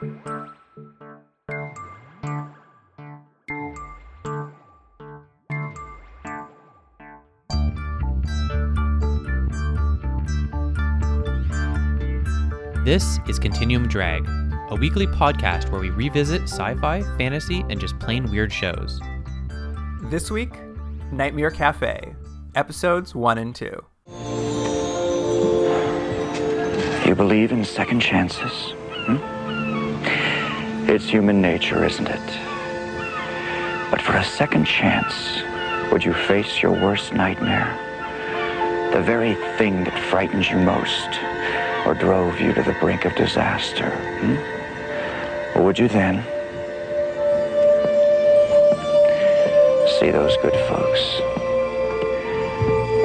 This is Continuum Drag, a weekly podcast where we revisit sci fi, fantasy, and just plain weird shows. This week, Nightmare Cafe, episodes 1 and 2. You believe in second chances? Hmm? It's human nature, isn't it? But for a second chance, would you face your worst nightmare? The very thing that frightens you most or drove you to the brink of disaster? Hmm? Or would you then see those good folks?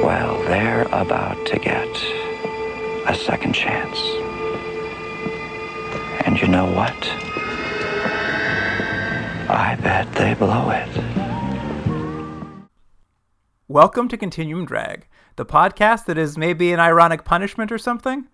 Well, they're about to get a second chance. And you know what? I bet they blow it. Welcome to Continuum Drag, the podcast that is maybe an ironic punishment or something.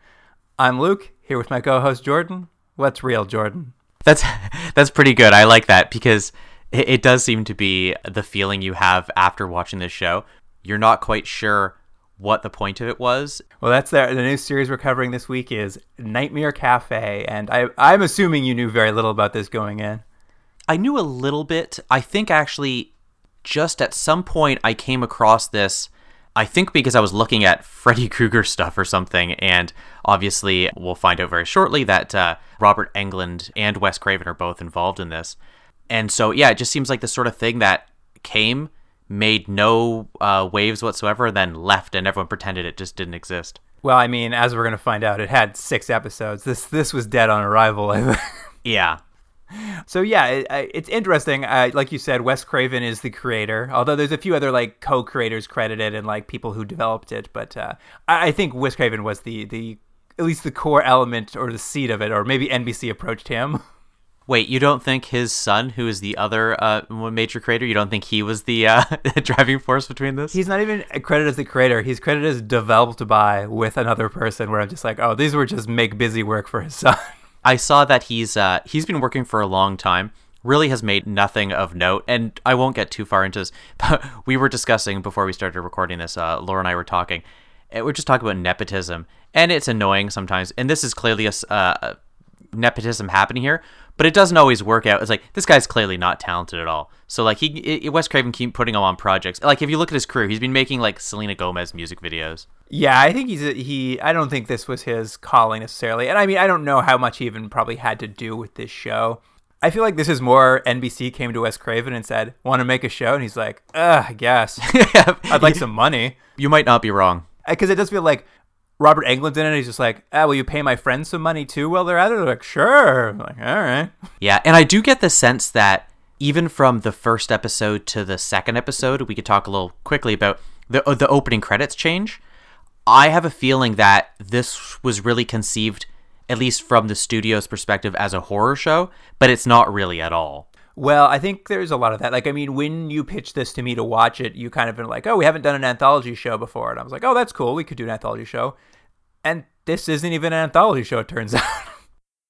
I'm Luke, here with my co host Jordan. What's real, Jordan? That's that's pretty good. I like that because it, it does seem to be the feeling you have after watching this show. You're not quite sure what the point of it was. Well, that's the, the new series we're covering this week is Nightmare Cafe, and I, I'm assuming you knew very little about this going in. I knew a little bit. I think actually, just at some point, I came across this. I think because I was looking at Freddy Krueger stuff or something, and obviously we'll find out very shortly that uh, Robert Englund and Wes Craven are both involved in this. And so, yeah, it just seems like the sort of thing that came, made no uh, waves whatsoever, and then left, and everyone pretended it just didn't exist. Well, I mean, as we're going to find out, it had six episodes. This this was dead on arrival, Yeah. So yeah, it, it's interesting. Uh, like you said, Wes Craven is the creator, although there's a few other like co-creators credited and like people who developed it. But uh, I, I think Wes Craven was the the at least the core element or the seed of it, or maybe NBC approached him. Wait, you don't think his son, who is the other uh, major creator, you don't think he was the uh, driving force between this? He's not even credited as the creator. He's credited as developed by with another person. Where I'm just like, oh, these were just make busy work for his son. I saw that he's uh, he's been working for a long time. Really has made nothing of note, and I won't get too far into this. But we were discussing before we started recording this. Uh, Laura and I were talking. And we're just talking about nepotism, and it's annoying sometimes. And this is clearly a uh, nepotism happening here, but it doesn't always work out. It's like this guy's clearly not talented at all. So like he, it, Wes Craven keep putting him on projects. Like if you look at his career, he's been making like Selena Gomez music videos. Yeah, I think he's a, he. I don't think this was his calling necessarily, and I mean I don't know how much he even probably had to do with this show. I feel like this is more NBC came to Wes Craven and said, "Want to make a show?" and he's like, "Ugh, I guess I'd like some money." You might not be wrong uh, because it does feel like Robert Englund's in it. He's just like, ah, will you pay my friends some money too while they're at it? They're like, sure. I'm like, all right. Yeah, and I do get the sense that even from the first episode to the second episode, we could talk a little quickly about the the opening credits change. I have a feeling that this was really conceived, at least from the studio's perspective, as a horror show, but it's not really at all. Well, I think there's a lot of that. Like, I mean, when you pitched this to me to watch it, you kind of been like, oh, we haven't done an anthology show before. And I was like, oh, that's cool. We could do an anthology show. And this isn't even an anthology show, it turns out.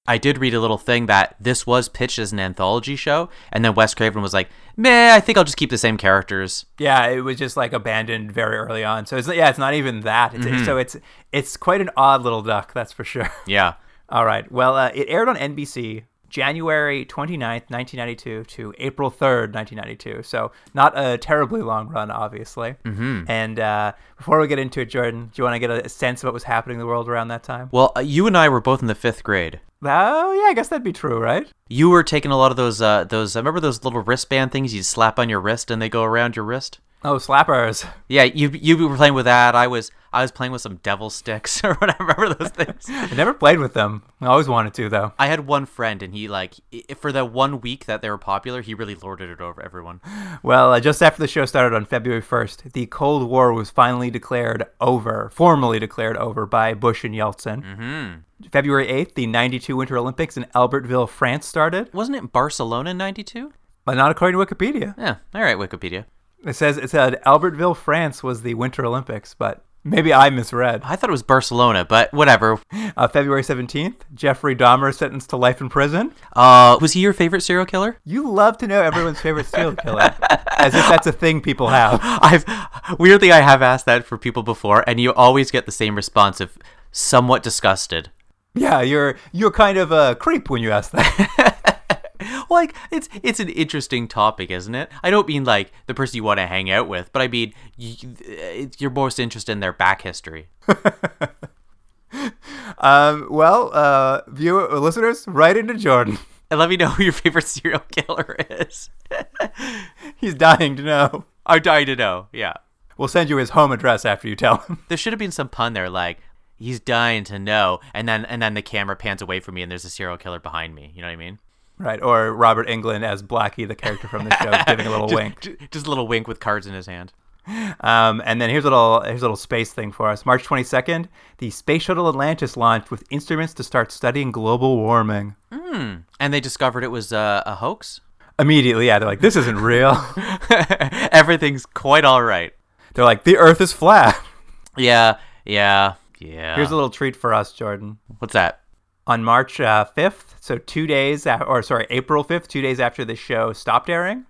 I did read a little thing that this was pitched as an anthology show, and then Wes Craven was like, "Meh, I think I'll just keep the same characters." Yeah, it was just like abandoned very early on. So it's yeah, it's not even that. It's, mm-hmm. So it's it's quite an odd little duck, that's for sure. Yeah. All right. Well, uh, it aired on NBC January 29th, 1992 to April 3rd, 1992. So not a terribly long run, obviously. Mm-hmm. And uh, before we get into it, Jordan, do you want to get a sense of what was happening in the world around that time? Well, uh, you and I were both in the fifth grade. Oh yeah, I guess that'd be true, right? You were taking a lot of those. Uh, those. I remember those little wristband things you slap on your wrist and they go around your wrist. Oh, slappers. Yeah, you you were playing with that. I was I was playing with some devil sticks or whatever. Remember those things? I never played with them. I always wanted to though. I had one friend, and he like for the one week that they were popular, he really lorded it over everyone. Well, uh, just after the show started on February first, the Cold War was finally declared over, formally declared over by Bush and Yeltsin. Mm-hmm. February eighth, the '92 Winter Olympics in Albertville, France started. Wasn't it Barcelona in '92? But not according to Wikipedia. Yeah. All right, Wikipedia. It says it said Albertville, France was the Winter Olympics, but Maybe I misread. I thought it was Barcelona, but whatever. Uh, February 17th, Jeffrey Dahmer sentenced to life in prison. Uh, was he your favorite serial killer? You love to know everyone's favorite serial killer, as if that's a thing people have. I've weirdly I have asked that for people before, and you always get the same response of somewhat disgusted. Yeah, you're you're kind of a creep when you ask that. like it's it's an interesting topic, isn't it? I don't mean like the person you want to hang out with, but I mean you, you're most interested in their back history. um, well, uh, viewer listeners, write into Jordan. And let me know who your favorite serial killer is. He's dying to know. I'm dying to know. Yeah. We'll send you his home address after you tell him. There should have been some pun there, like he's dying to know, and then and then the camera pans away from me, and there's a serial killer behind me. You know what I mean? Right. Or Robert Englund as Blackie, the character from the show, giving a little just, wink. Just a little wink with cards in his hand. Um, and then here's a little here's a little space thing for us. March 22nd, the space shuttle Atlantis launched with instruments to start studying global warming. Mm. And they discovered it was uh, a hoax. Immediately, yeah, they're like, this isn't real. Everything's quite all right. They're like, the Earth is flat. Yeah, yeah, yeah. Here's a little treat for us, Jordan. What's that? On March uh, 5th, so two days, or sorry, April 5th, two days after the show stopped airing,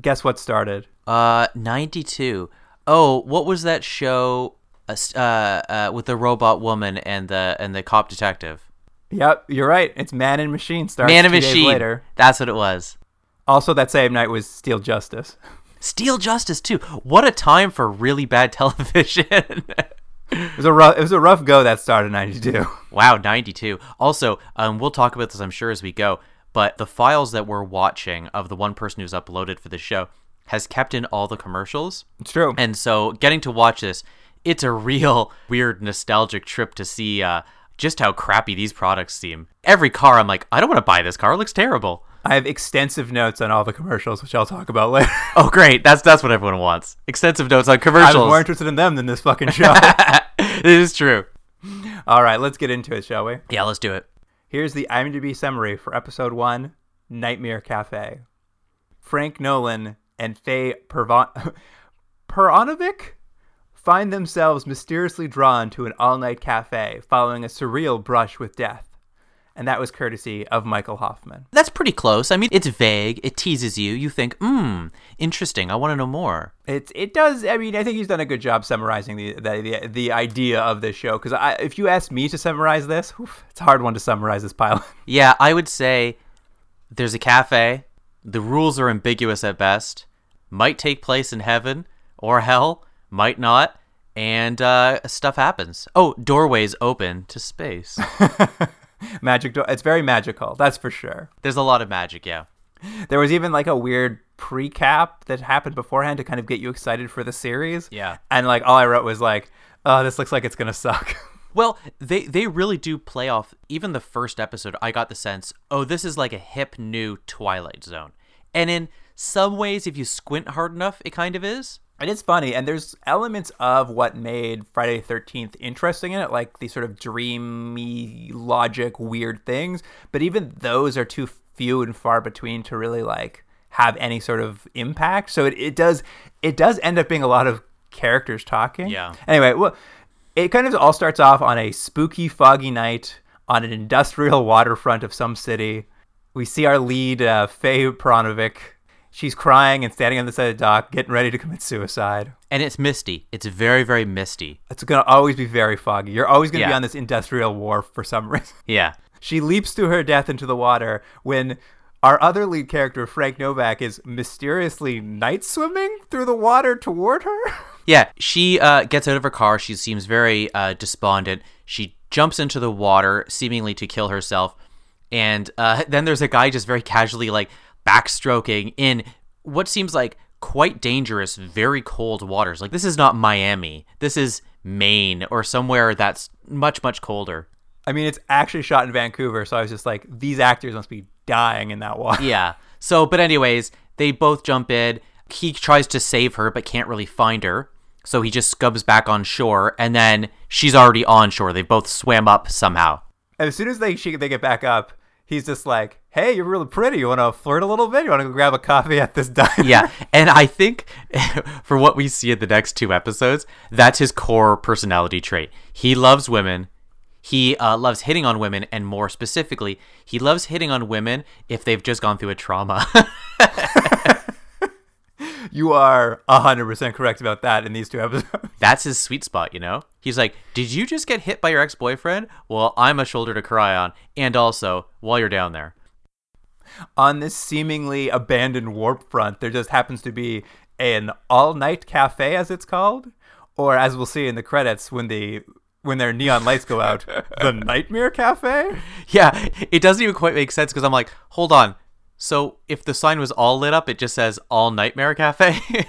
guess what started? Uh, 92. Oh, what was that show uh, uh, uh, with the robot woman and the and the cop detective? Yep, you're right. It's Man and Machine starts Man and Machine. later. That's what it was. Also, that same night was Steel Justice. Steel Justice too. What a time for really bad television. It was a rough, it was a rough go that started in '92. wow, 92. Also, um, we'll talk about this, I'm sure, as we go. But the files that we're watching of the one person who's uploaded for the show has kept in all the commercials. It's true. And so getting to watch this, it's a real weird nostalgic trip to see uh, just how crappy these products seem. Every car, I'm like, I don't want to buy this car. It looks terrible. I have extensive notes on all the commercials, which I'll talk about later. Oh, great. That's that's what everyone wants. Extensive notes on commercials. I was more interested in them than this fucking show. it is true. all right, let's get into it, shall we? Yeah, let's do it. Here's the IMDb summary for episode one Nightmare Cafe. Frank Nolan and Faye Pervon- Peronovic find themselves mysteriously drawn to an all night cafe following a surreal brush with death. And that was courtesy of Michael Hoffman. That's pretty close. I mean, it's vague. It teases you. You think, hmm, interesting. I want to know more. It it does. I mean, I think he's done a good job summarizing the the the, the idea of this show. Because if you ask me to summarize this, oof, it's a hard one to summarize this pilot. Yeah, I would say there's a cafe. The rules are ambiguous at best. Might take place in heaven or hell, might not. And uh, stuff happens. Oh, doorways open to space. Magic. door. it's very magical. That's for sure. There's a lot of magic, yeah. There was even like a weird pre-cap that happened beforehand to kind of get you excited for the series. Yeah. And like all I wrote was like, "Oh, this looks like it's gonna suck." Well, they they really do play off. Even the first episode, I got the sense, oh, this is like a hip new Twilight Zone, and in some ways, if you squint hard enough, it kind of is. It is funny, and there's elements of what made Friday the 13th interesting in it, like the sort of dreamy, logic, weird things. But even those are too few and far between to really like have any sort of impact. So it, it does it does end up being a lot of characters talking. Yeah. Anyway, well, it kind of all starts off on a spooky, foggy night on an industrial waterfront of some city. We see our lead, uh, Faye Peronovic. She's crying and standing on the side of the dock, getting ready to commit suicide. And it's misty. It's very, very misty. It's going to always be very foggy. You're always going to be on this industrial wharf for some reason. Yeah. She leaps to her death into the water when our other lead character, Frank Novak, is mysteriously night swimming through the water toward her. Yeah, she uh, gets out of her car. She seems very uh, despondent. She jumps into the water, seemingly to kill herself. And uh, then there's a guy just very casually, like, backstroking in what seems like quite dangerous, very cold waters. Like, this is not Miami. This is Maine or somewhere that's much, much colder. I mean, it's actually shot in Vancouver, so I was just like, these actors must be dying in that water. Yeah. So, but anyways, they both jump in. He tries to save her, but can't really find her. So he just scubs back on shore, and then she's already on shore. They both swam up somehow. As soon as they she, they get back up, he's just like, "Hey, you're really pretty. You want to flirt a little bit? You want to go grab a coffee at this diner?" yeah, and I think for what we see in the next two episodes, that's his core personality trait. He loves women. He uh, loves hitting on women, and more specifically, he loves hitting on women if they've just gone through a trauma. you are 100% correct about that in these two episodes. That's his sweet spot, you know? He's like, Did you just get hit by your ex boyfriend? Well, I'm a shoulder to cry on. And also, while you're down there. On this seemingly abandoned warp front, there just happens to be an all night cafe, as it's called. Or as we'll see in the credits when the when their neon lights go out, the Nightmare Cafe. Yeah, it doesn't even quite make sense because I'm like, hold on. So if the sign was all lit up, it just says all Nightmare Cafe.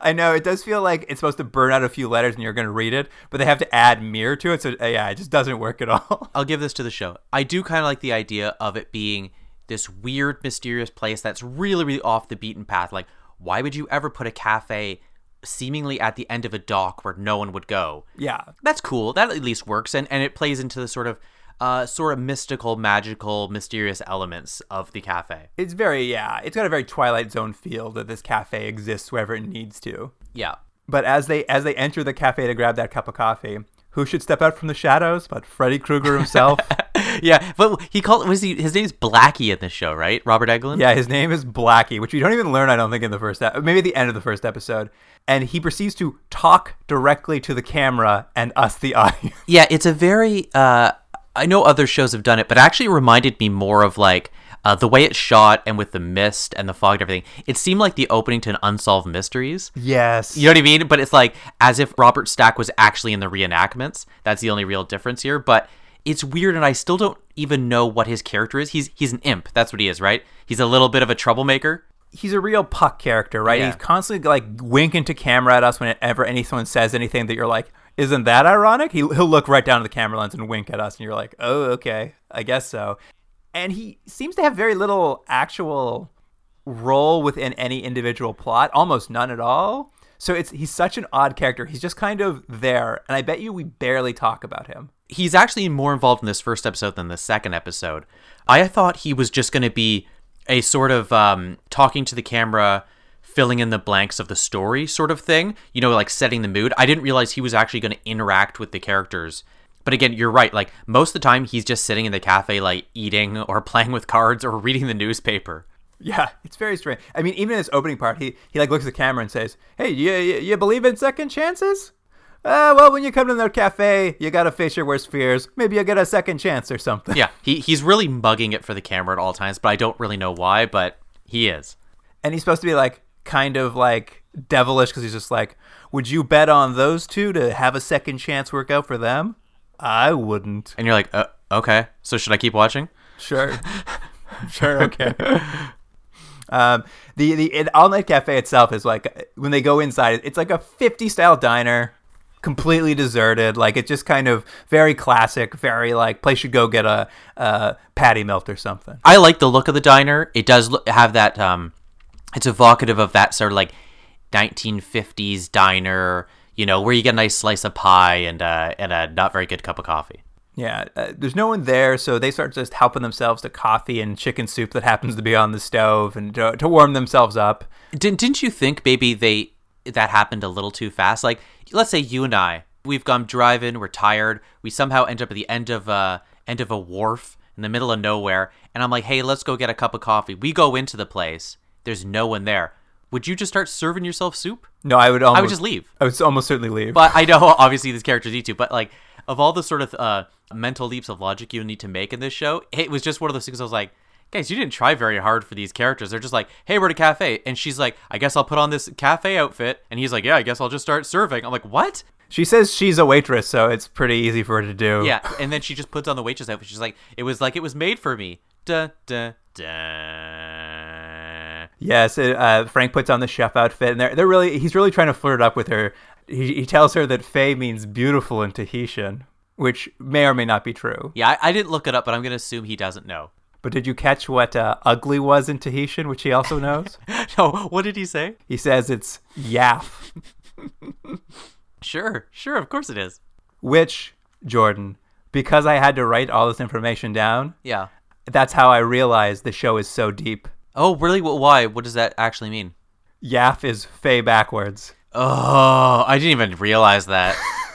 I know it does feel like it's supposed to burn out a few letters and you're going to read it, but they have to add mirror to it. So uh, yeah, it just doesn't work at all. I'll give this to the show. I do kind of like the idea of it being this weird, mysterious place that's really, really off the beaten path. Like, why would you ever put a cafe seemingly at the end of a dock where no one would go? Yeah, that's cool. That at least works, and and it plays into the sort of uh, sort of mystical, magical, mysterious elements of the cafe. It's very, yeah, it's got a very Twilight Zone feel that this cafe exists wherever it needs to. Yeah. But as they as they enter the cafe to grab that cup of coffee, who should step out from the shadows but Freddy Krueger himself? yeah, but he called was he his name's Blackie in this show, right? Robert Englund. Yeah, his name is Blackie, which we don't even learn. I don't think in the first, maybe at the end of the first episode. And he proceeds to talk directly to the camera and us, the audience. Yeah, it's a very. Uh, I know other shows have done it, but it actually reminded me more of like uh, the way it's shot and with the mist and the fog and everything. It seemed like the opening to an Unsolved Mysteries. Yes. You know what I mean? But it's like as if Robert Stack was actually in the reenactments. That's the only real difference here. But it's weird, and I still don't even know what his character is. He's he's an imp. That's what he is, right? He's a little bit of a troublemaker. He's a real Puck character, right? Yeah. He's constantly like winking to camera at us whenever anyone says anything that you're like, isn't that ironic? He, he'll look right down to the camera lens and wink at us, and you're like, oh, okay, I guess so. And he seems to have very little actual role within any individual plot, almost none at all. So it's he's such an odd character. He's just kind of there, and I bet you we barely talk about him. He's actually more involved in this first episode than the second episode. I thought he was just going to be a sort of um, talking to the camera filling in the blanks of the story sort of thing, you know, like setting the mood. I didn't realize he was actually going to interact with the characters. But again, you're right. Like most of the time, he's just sitting in the cafe, like eating or playing with cards or reading the newspaper. Yeah, it's very strange. I mean, even in this opening part, he, he like looks at the camera and says, "Hey, you, you, you believe in second chances?" Uh, well, when you come to their cafe, you gotta face your worst fears. Maybe you'll get a second chance or something. Yeah, he, he's really mugging it for the camera at all times, but I don't really know why, but he is. And he's supposed to be like, kind of like devilish because he's just like, would you bet on those two to have a second chance work out for them? I wouldn't. And you're like, uh, okay, so should I keep watching? Sure, sure, okay. um, the the all night cafe itself is like when they go inside, it's like a 50 style diner, completely deserted. Like it's just kind of very classic, very like place you go get a, a patty melt or something. I like the look of the diner. It does look, have that um it's evocative of that sort of like 1950s diner, you know, where you get a nice slice of pie and uh, and a not very good cup of coffee. Yeah, uh, there's no one there, so they start just helping themselves to coffee and chicken soup that happens to be on the stove and to, to warm themselves up. Didn't didn't you think maybe they that happened a little too fast? Like, let's say you and I, we've gone driving, we're tired, we somehow end up at the end of a end of a wharf in the middle of nowhere, and I'm like, hey, let's go get a cup of coffee. We go into the place there's no one there. Would you just start serving yourself soup? No, I would. Almost, I would just leave. I would almost certainly leave. But I know obviously these characters need to. But like of all the sort of uh, mental leaps of logic you need to make in this show, it was just one of those things. I was like, guys, you didn't try very hard for these characters. They're just like, hey, we're at a cafe, and she's like, I guess I'll put on this cafe outfit, and he's like, yeah, I guess I'll just start serving. I'm like, what? She says she's a waitress, so it's pretty easy for her to do. Yeah, and then she just puts on the waitress outfit. She's like, it was like it was made for me. Da da da. Yes, uh, Frank puts on the chef outfit, and they're they're really he's really trying to flirt up with her. He, he tells her that Faye means beautiful in Tahitian, which may or may not be true. Yeah, I, I didn't look it up, but I'm gonna assume he doesn't know. But did you catch what uh, ugly was in Tahitian, which he also knows? no, what did he say? He says it's yaff. sure, sure, of course it is. Which Jordan because I had to write all this information down, Yeah. that's how I realized the show is so deep. Oh, really? Why? What does that actually mean? Yaf is Faye backwards. Oh, I didn't even realize that.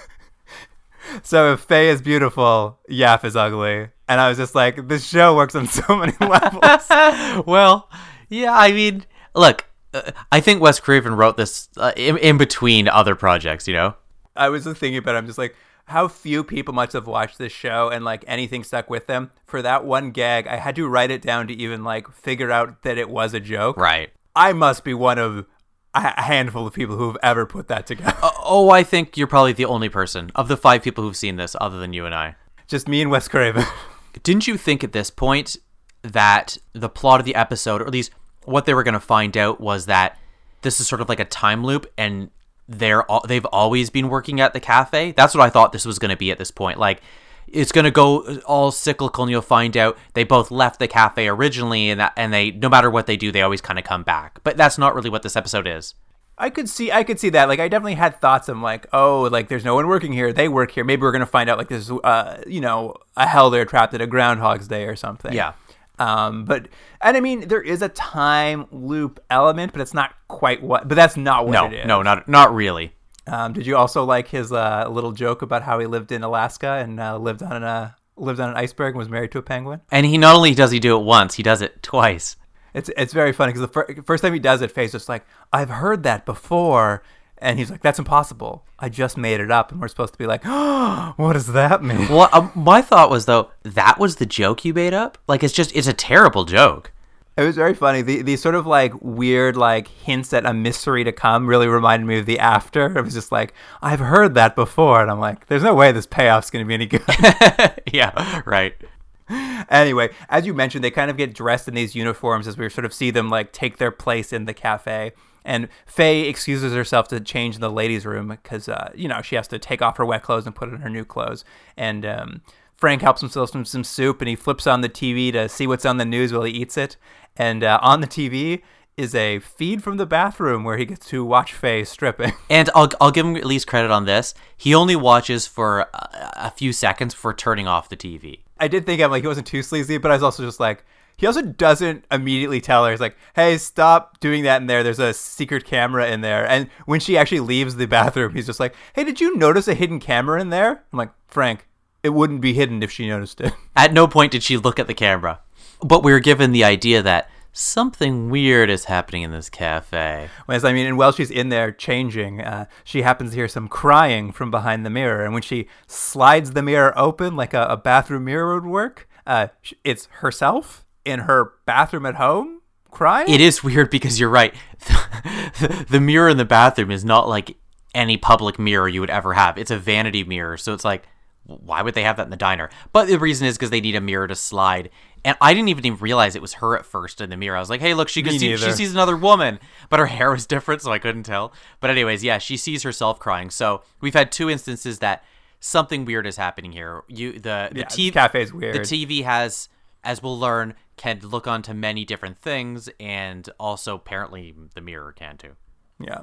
So if Faye is beautiful, Yaf is ugly. And I was just like, this show works on so many levels. well, yeah, I mean, look, uh, I think Wes Craven wrote this uh, in, in between other projects, you know? I was just thinking about it. I'm just like, how few people must have watched this show and like anything stuck with them. For that one gag, I had to write it down to even like figure out that it was a joke. Right. I must be one of a handful of people who've ever put that together. Oh, oh, I think you're probably the only person of the five people who've seen this other than you and I. Just me and Wes Craven. Didn't you think at this point that the plot of the episode, or at least what they were going to find out, was that this is sort of like a time loop and they're all, they've always been working at the cafe? That's what I thought this was going to be at this point. Like, it's going to go all cyclical and you'll find out they both left the cafe originally and that, and they no matter what they do they always kind of come back but that's not really what this episode is I could see I could see that. Like I definitely had thoughts. I'm like, oh, like there's no one working here. They work here. Maybe we're gonna find out like this, uh, you know, a hell they're trapped at a Groundhog's Day or something. Yeah. Um, but and I mean there is a time loop element, but it's not quite what. But that's not what no it is. no not not really Um, did you also like his uh, little joke about how he lived in Alaska and uh, lived on a lived on an iceberg and was married to a penguin? and he not only does he do it once he does it twice It's it's very funny because the fir- first time he does it, Faye's just like, I've heard that before. And he's like, that's impossible. I just made it up. And we're supposed to be like, oh, what does that mean? well um, my thought was though that was the joke you made up like it's just it's a terrible joke It was very funny. The, these sort of like weird like hints at a mystery to come really reminded me of the after. It was just like, I've heard that before. And I'm like, there's no way this payoff's going to be any good. yeah right anyway, as you mentioned, they kind of get dressed in these uniforms as we sort of see them like take their place in the cafe. And Faye excuses herself to change in the ladies' room because, uh, you know, she has to take off her wet clothes and put on her new clothes. And um, Frank helps himself some, some soup and he flips on the TV to see what's on the news while he eats it. And uh, on the TV is a feed from the bathroom where he gets to watch Faye stripping. and I'll, I'll give him at least credit on this he only watches for a, a few seconds before turning off the tv I did think I'm like he wasn't too sleazy, but I was also just like he also doesn't immediately tell her. He's like, "Hey, stop doing that in there. There's a secret camera in there." And when she actually leaves the bathroom, he's just like, "Hey, did you notice a hidden camera in there?" I'm like, "Frank, it wouldn't be hidden if she noticed it." At no point did she look at the camera. But we were given the idea that something weird is happening in this cafe. Whereas, I mean, and while she's in there changing, uh, she happens to hear some crying from behind the mirror. And when she slides the mirror open like a, a bathroom mirror would work, uh, it's herself in her bathroom at home crying. It is weird because you're right. The, mirror in the bathroom is not like any public mirror you would ever have. It's a vanity mirror. So it's like, why would they have that in the diner? But the reason is because they need a mirror to slide. And I didn't even realize it was her at first in the mirror. I was like, hey, look, she, see, she sees another woman. But her hair was different, so I couldn't tell. But, anyways, yeah, she sees herself crying. So we've had two instances that something weird is happening here. You the the Yeah, TV cafe's weird. The TV has, as we'll learn, can look onto many different things, and also apparently the mirror can too. Yeah.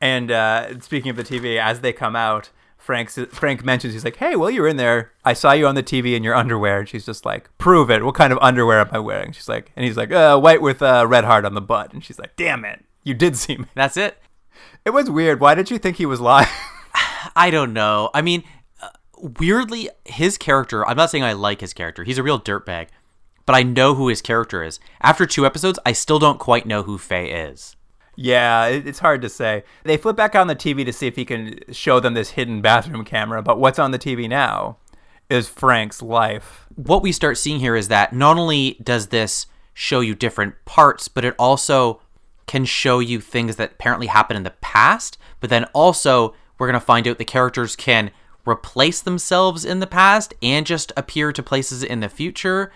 And uh, speaking of the TV, as they come out, Frank Frank mentions he's like, "Hey, well, you're in there. I saw you on the TV in your underwear." And she's just like, "Prove it. What kind of underwear am I wearing?" She's like, and he's like, uh, "White with a red heart on the butt." And she's like, "Damn it, you did see me." That's it. It was weird. Why did you think he was lying? I don't know. I mean, uh, weirdly, his character. I'm not saying I like his character. He's a real dirtbag, but I know who his character is. After two episodes, I still don't quite know who Faye is. yeah, it's hard to say. They flip back on the TV to see if he can show them this hidden bathroom camera. But what's on the TV now is Frank's life. what we start seeing here is that not only does this show you different parts, but it also can show you things that apparently happened in the past. But then also, we're going to find out the characters can replace themselves in the past and just appear to places in the future.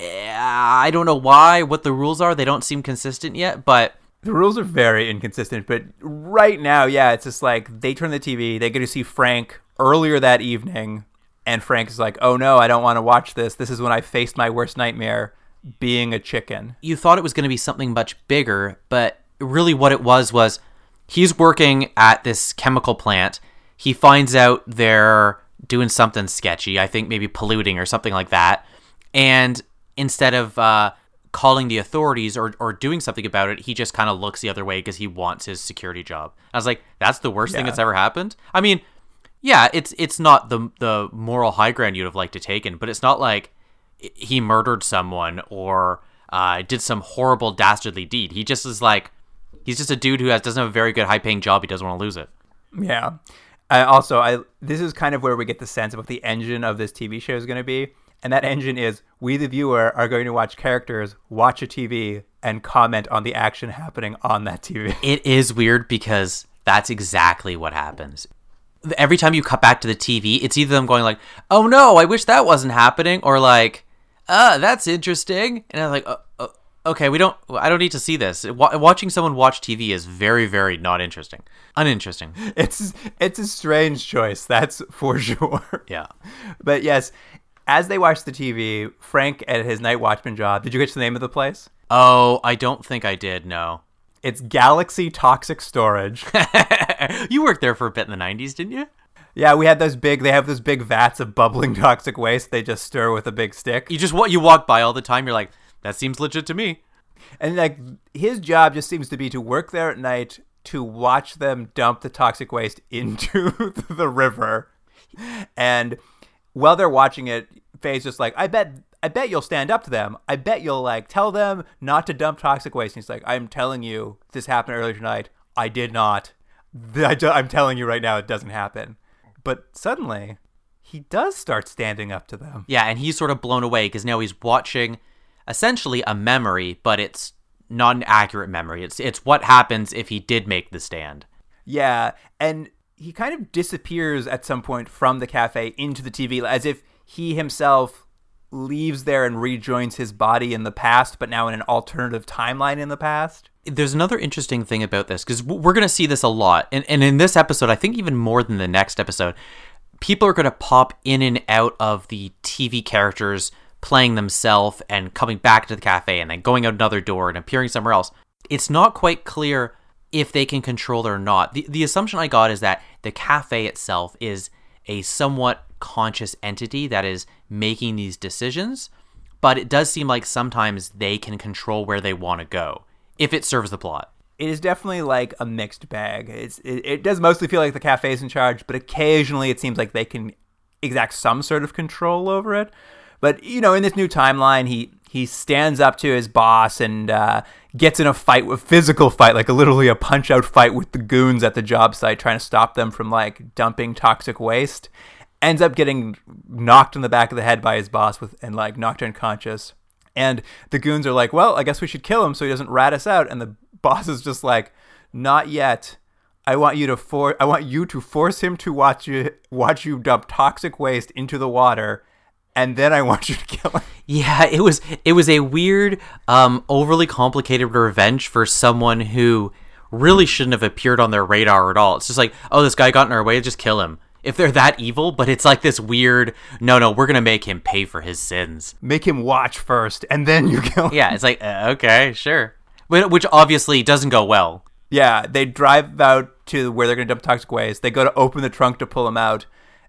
I don't know why, what the rules are. They don't seem consistent yet, but The rules are very inconsistent, but right now, yeah, it's just like they turn the TV, they get to see Frank earlier that evening, and Frank is like, "Oh no, I don't want to watch this. This is when I faced my worst nightmare, being a chicken." you thought it was going to be something much bigger, but really what it was was he's working at this chemical plant. He finds out they're doing something sketchy. I think maybe polluting or something like that. And instead of uh, calling the authorities or, or doing something about it, he just kind of looks the other way because he wants his security job. I was like, that's the worst thing that's ever happened. I mean, yeah, it's it's not the the moral high ground you'd have liked to take taken, but it's not like he murdered someone or uh, did some horrible dastardly deed. He just is like he's just a dude who has doesn't have a very good high paying job. He doesn't want to lose it. Yeah. I also, I this is kind of where we get the sense of what the engine of this TV show is going to be, and that engine is we, the viewer, are going to watch characters watch a TV and comment on the action happening on that TV. It is weird because that's exactly what happens. Every time you cut back to the TV, it's either them going like, "Oh no, I wish that wasn't happening," or like, "Uh, that's interesting," and I'm like, uh, uh, "Okay, we don't. I don't need to see this." Wa- watching someone watch TV is very, very not interesting, uninteresting. It's it's a strange choice, that's for sure. Yeah. But yes, as they watch the TV, Frank at his night watchman job. Did you get to the name of the place? Oh, I don't think I did. No. It's Galaxy Toxic Storage. you worked there for a bit in the '90s, didn't you? yeah, we had those big. They have those big vats of bubbling toxic waste. They just stir with a big stick. You just what you walk by all the time. You're like, that seems legit to me. And like his job just seems to be to work there at night to watch them dump the toxic waste into the river. And while they're watching it, Faye's just like, I bet I bet you'll stand up to them. I bet you'll like tell them not to dump toxic waste. And he's like, I'm telling you, this happened earlier tonight. I did not. I do- I'm telling you right now, it doesn't happen. But suddenly, he does start standing up to them. Yeah, and he's sort of blown away because now he's watching essentially a memory, but it's not an accurate memory. It's it's what happens if he did make the stand. Yeah, and he kind of disappears at some point from the cafe into the TV as if he himself leaves there and rejoins his body in the past, but now in an alternative timeline in the past. There's another interesting thing about this because we're going to see this a lot, and and in this episode, I think even more than the next episode, people are going to pop in and out of the TV characters playing themselves and coming back to the cafe and then going out another door and appearing somewhere else. It's not quite clear if they can control it or not. The the assumption I got is that the cafe itself is a somewhat conscious entity that is making these decisions, but it does seem like sometimes they can control where they want to go if it serves the plot. It is definitely like a mixed bag. It's it, it does mostly feel like the cafe is in charge, but occasionally it seems like they can exact some sort of control over it. But you know, in this new timeline, he he stands up to his boss and uh, gets in a fight, with physical fight, like a, literally a punch out fight with the goons at the job site, trying to stop them from like dumping toxic waste. Ends up getting knocked in the back of the head by his boss with and like knocked unconscious. And the goons are like, "Well, I guess we should kill him so he doesn't rat us out." And the boss is just like, "Not yet. I want you to for I want you to force him to watch you watch you dump toxic waste into the water, and then I want you to kill him." Yeah, it was it was a weird, um, overly complicated revenge for someone who really shouldn't have appeared on their radar at all. It's just like, oh, this guy got in our way, just kill him. If they're that evil, but it's like this weird, no, no, we're gonna make him pay for his sins. Make him watch first, and then you kill him. Yeah, it's like, uh, okay, sure, but which obviously doesn't go well. Yeah, they drive out to where they're gonna dump toxic waste. They go to open the trunk to pull him out,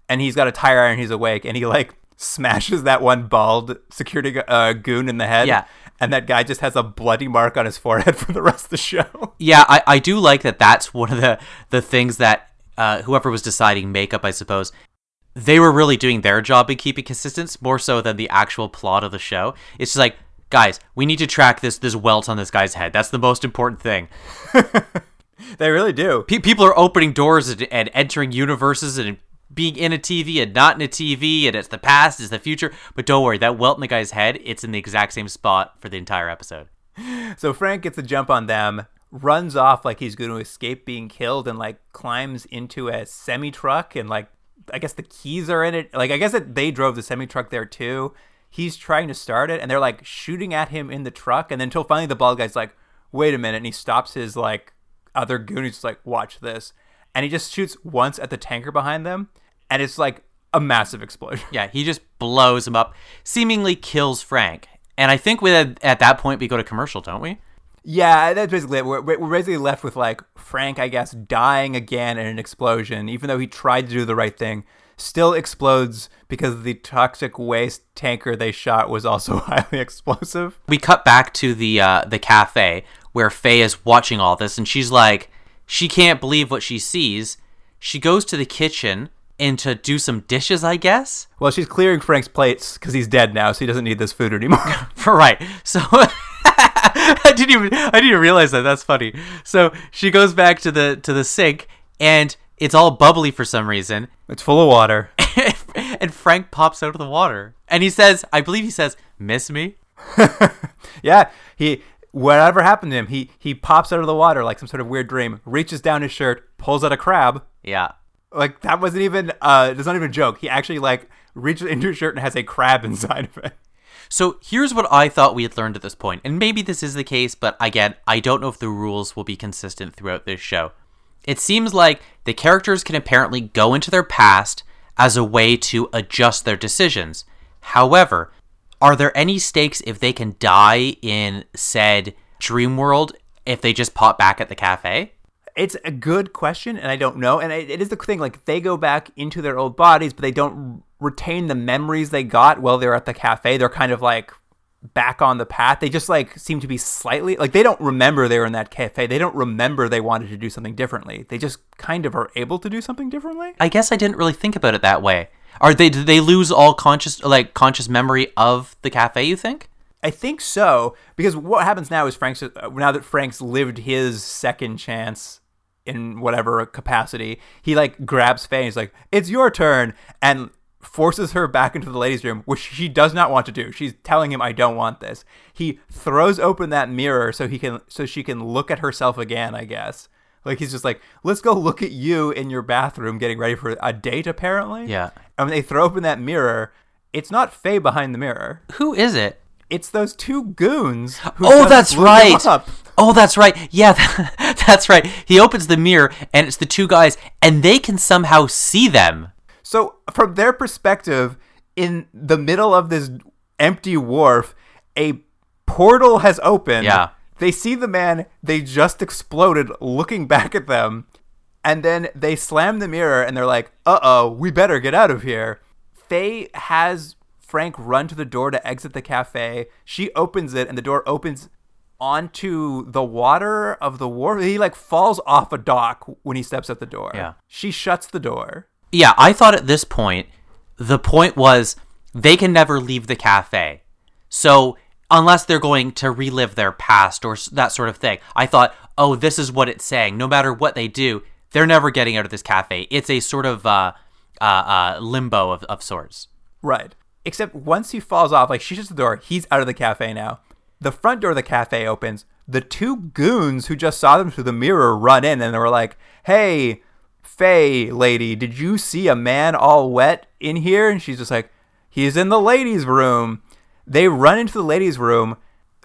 and he's got a tire iron. He's awake, and he like smashes that one bald security uh, goon in the head. Yeah. and that guy just has a bloody mark on his forehead for the rest of the show. Yeah, I, I do like that. That's one of the the things that uh, whoever was deciding makeup, I suppose, they were really doing their job in keeping consistent more so than the actual plot of the show. It's just like, guys, we need to track this this welt on this guy's head. That's the most important thing. they really do. Pe- people are opening doors and, and entering universes and being in a TV and not in a TV, and it's the past, it's the future. But don't worry, that welt in the guy's head, it's in the exact same spot for the entire episode. So Frank gets a jump on them, runs off like he's going to escape being killed, and like climbs into a semi truck, and like I guess the keys are in it. Like I guess that they drove the semi truck there too. He's trying to start it, and they're like shooting at him in the truck, and then until finally the bald guy's like, "Wait a minute!" and he stops his like other goon. He's like, "Watch this," and he just shoots once at the tanker behind them, and it's like a massive explosion. Yeah, he just blows him up, seemingly kills Frank. And I think we at that point we go to commercial, don't we? Yeah, that's basically it. We're, we're basically left with like Frank, I guess, dying again in an explosion, even though he tried to do the right thing, still explodes because the toxic waste tanker they shot was also highly explosive. We cut back to the uh, the cafe where Faye is watching all this, and she's like, she can't believe what she sees. She goes to the kitchen and to do some dishes, I guess. Well, she's clearing Frank's plates because he's dead now, so he doesn't need this food anymore. right. So I didn't even I didn't even realize that. That's funny. So she goes back to the to the sink and it's all bubbly for some reason. it's full of water. and Frank pops out of the water. And he says, I believe he says, "Miss me?" Yeah, he whatever happened to him, he he pops out of the water like some sort of weird dream, reaches down his shirt, pulls out a crab. Yeah. Like that wasn't even uh it's not even a joke. He actually like reaches into his shirt and has a crab inside of it. So here's what I thought we had learned at this point, and maybe this is the case, but again, I don't know if the rules will be consistent throughout this show. It seems like the characters can apparently go into their past as a way to adjust their decisions. However, are there any stakes if they can die in said dream world if they just pop back at the cafe? It's a good question, and I don't know. And it, it is the thing, like they go back into their old bodies, but they don't retain the memories they got while they're at the cafe. They're kind of like back on the path. They just like seem to be slightly like they don't remember they were in that cafe. They don't remember they wanted to do something differently. They just kind of are able to do something differently. I guess I didn't really think about it that way. Are they did they lose all conscious like conscious memory of the cafe, you think? I think so because what happens now is Frank's uh, now that Frank's lived his second chance in whatever capacity, he like grabs Faye and he's like, "It's your turn," and forces her back into the ladies' room, which she does not want to do. She's telling him, "I don't want this." He throws open that mirror so he can so she can look at herself again. I guess. Like he's just like, let's go look at you in your bathroom getting ready for a date, apparently. Yeah. And when they throw open that mirror, it's not Faye behind the mirror Who is it? it's those two goons. Who Oh, that's right. Oh, that's right. Yeah, that's right. He opens the mirror and it's the two guys and they can somehow see them. So, from their perspective, in the middle of this empty wharf, a portal has opened. Yeah. They see the man they just exploded looking back at them, and then they slam the mirror and they're like, uh oh, we better get out of here. Faye has Frank run to the door to exit the cafe. She opens it, and the door opens onto the water of the wharf. He like falls off a dock when he steps out the door. Yeah. She shuts the door. Yeah, I thought at this point, the point was they can never leave the cafe. So, unless they're going to relive their past or that sort of thing, I thought, oh, this is what it's saying. No matter what they do, they're never getting out of this cafe. It's a sort of uh, uh, uh, limbo of, of sorts. Right. Except once he falls off, like she shuts the door, he's out of the cafe now. The front door of the cafe opens. The two goons who just saw them through the mirror run in and they were like, Hey, Faye lady, did you see a man all wet in here? And she's just like, He's in the ladies' room. They run into the ladies' room.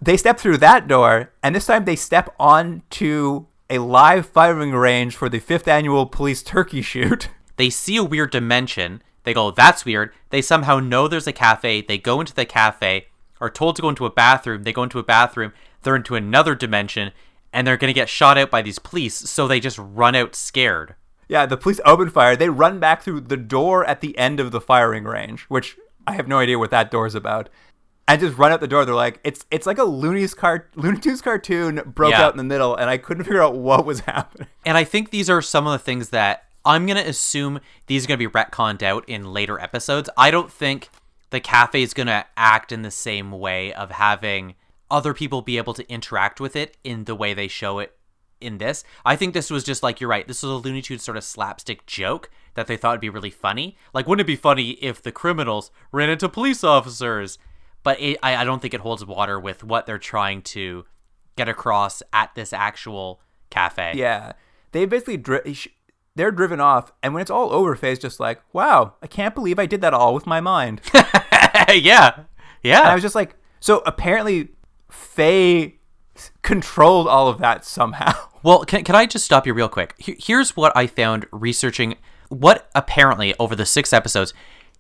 They step through that door, and this time they step onto a live firing range for the fifth annual police turkey shoot. They see a weird dimension. They go, that's weird. They somehow know there's a cafe. They go into the cafe, are told to go into a bathroom. They go into a bathroom. They're into another dimension, and they're going to get shot out by these police. So they just run out scared. Yeah, the police open fire. They run back through the door at the end of the firing range, which I have no idea what that door's about. And just run out the door. They're like, it's it's like a Looney's car Looney Tunes cartoon broke Yeah. out in the middle, and I couldn't figure out what was happening. And I think these are some of the things that I'm going to assume these are going to be retconned out in later episodes. I don't think the cafe is going to act in the same way of having other people be able to interact with it in the way they show it in this. I think this was just like, you're right, this was a Looney Tunes sort of slapstick joke that they thought would be really funny. Like, wouldn't it be funny if the criminals ran into police officers? But it, I, I don't think it holds water with what they're trying to get across at this actual cafe. Yeah, they basically dri- they're driven off, and when it's all over, Faye's just like, "Wow, I can't believe I did that all with my mind." yeah. Yeah. And I was just like, so apparently, Faye controlled all of that somehow. well, can, can I just stop you real quick? Here's what I found researching what apparently over the six episodes,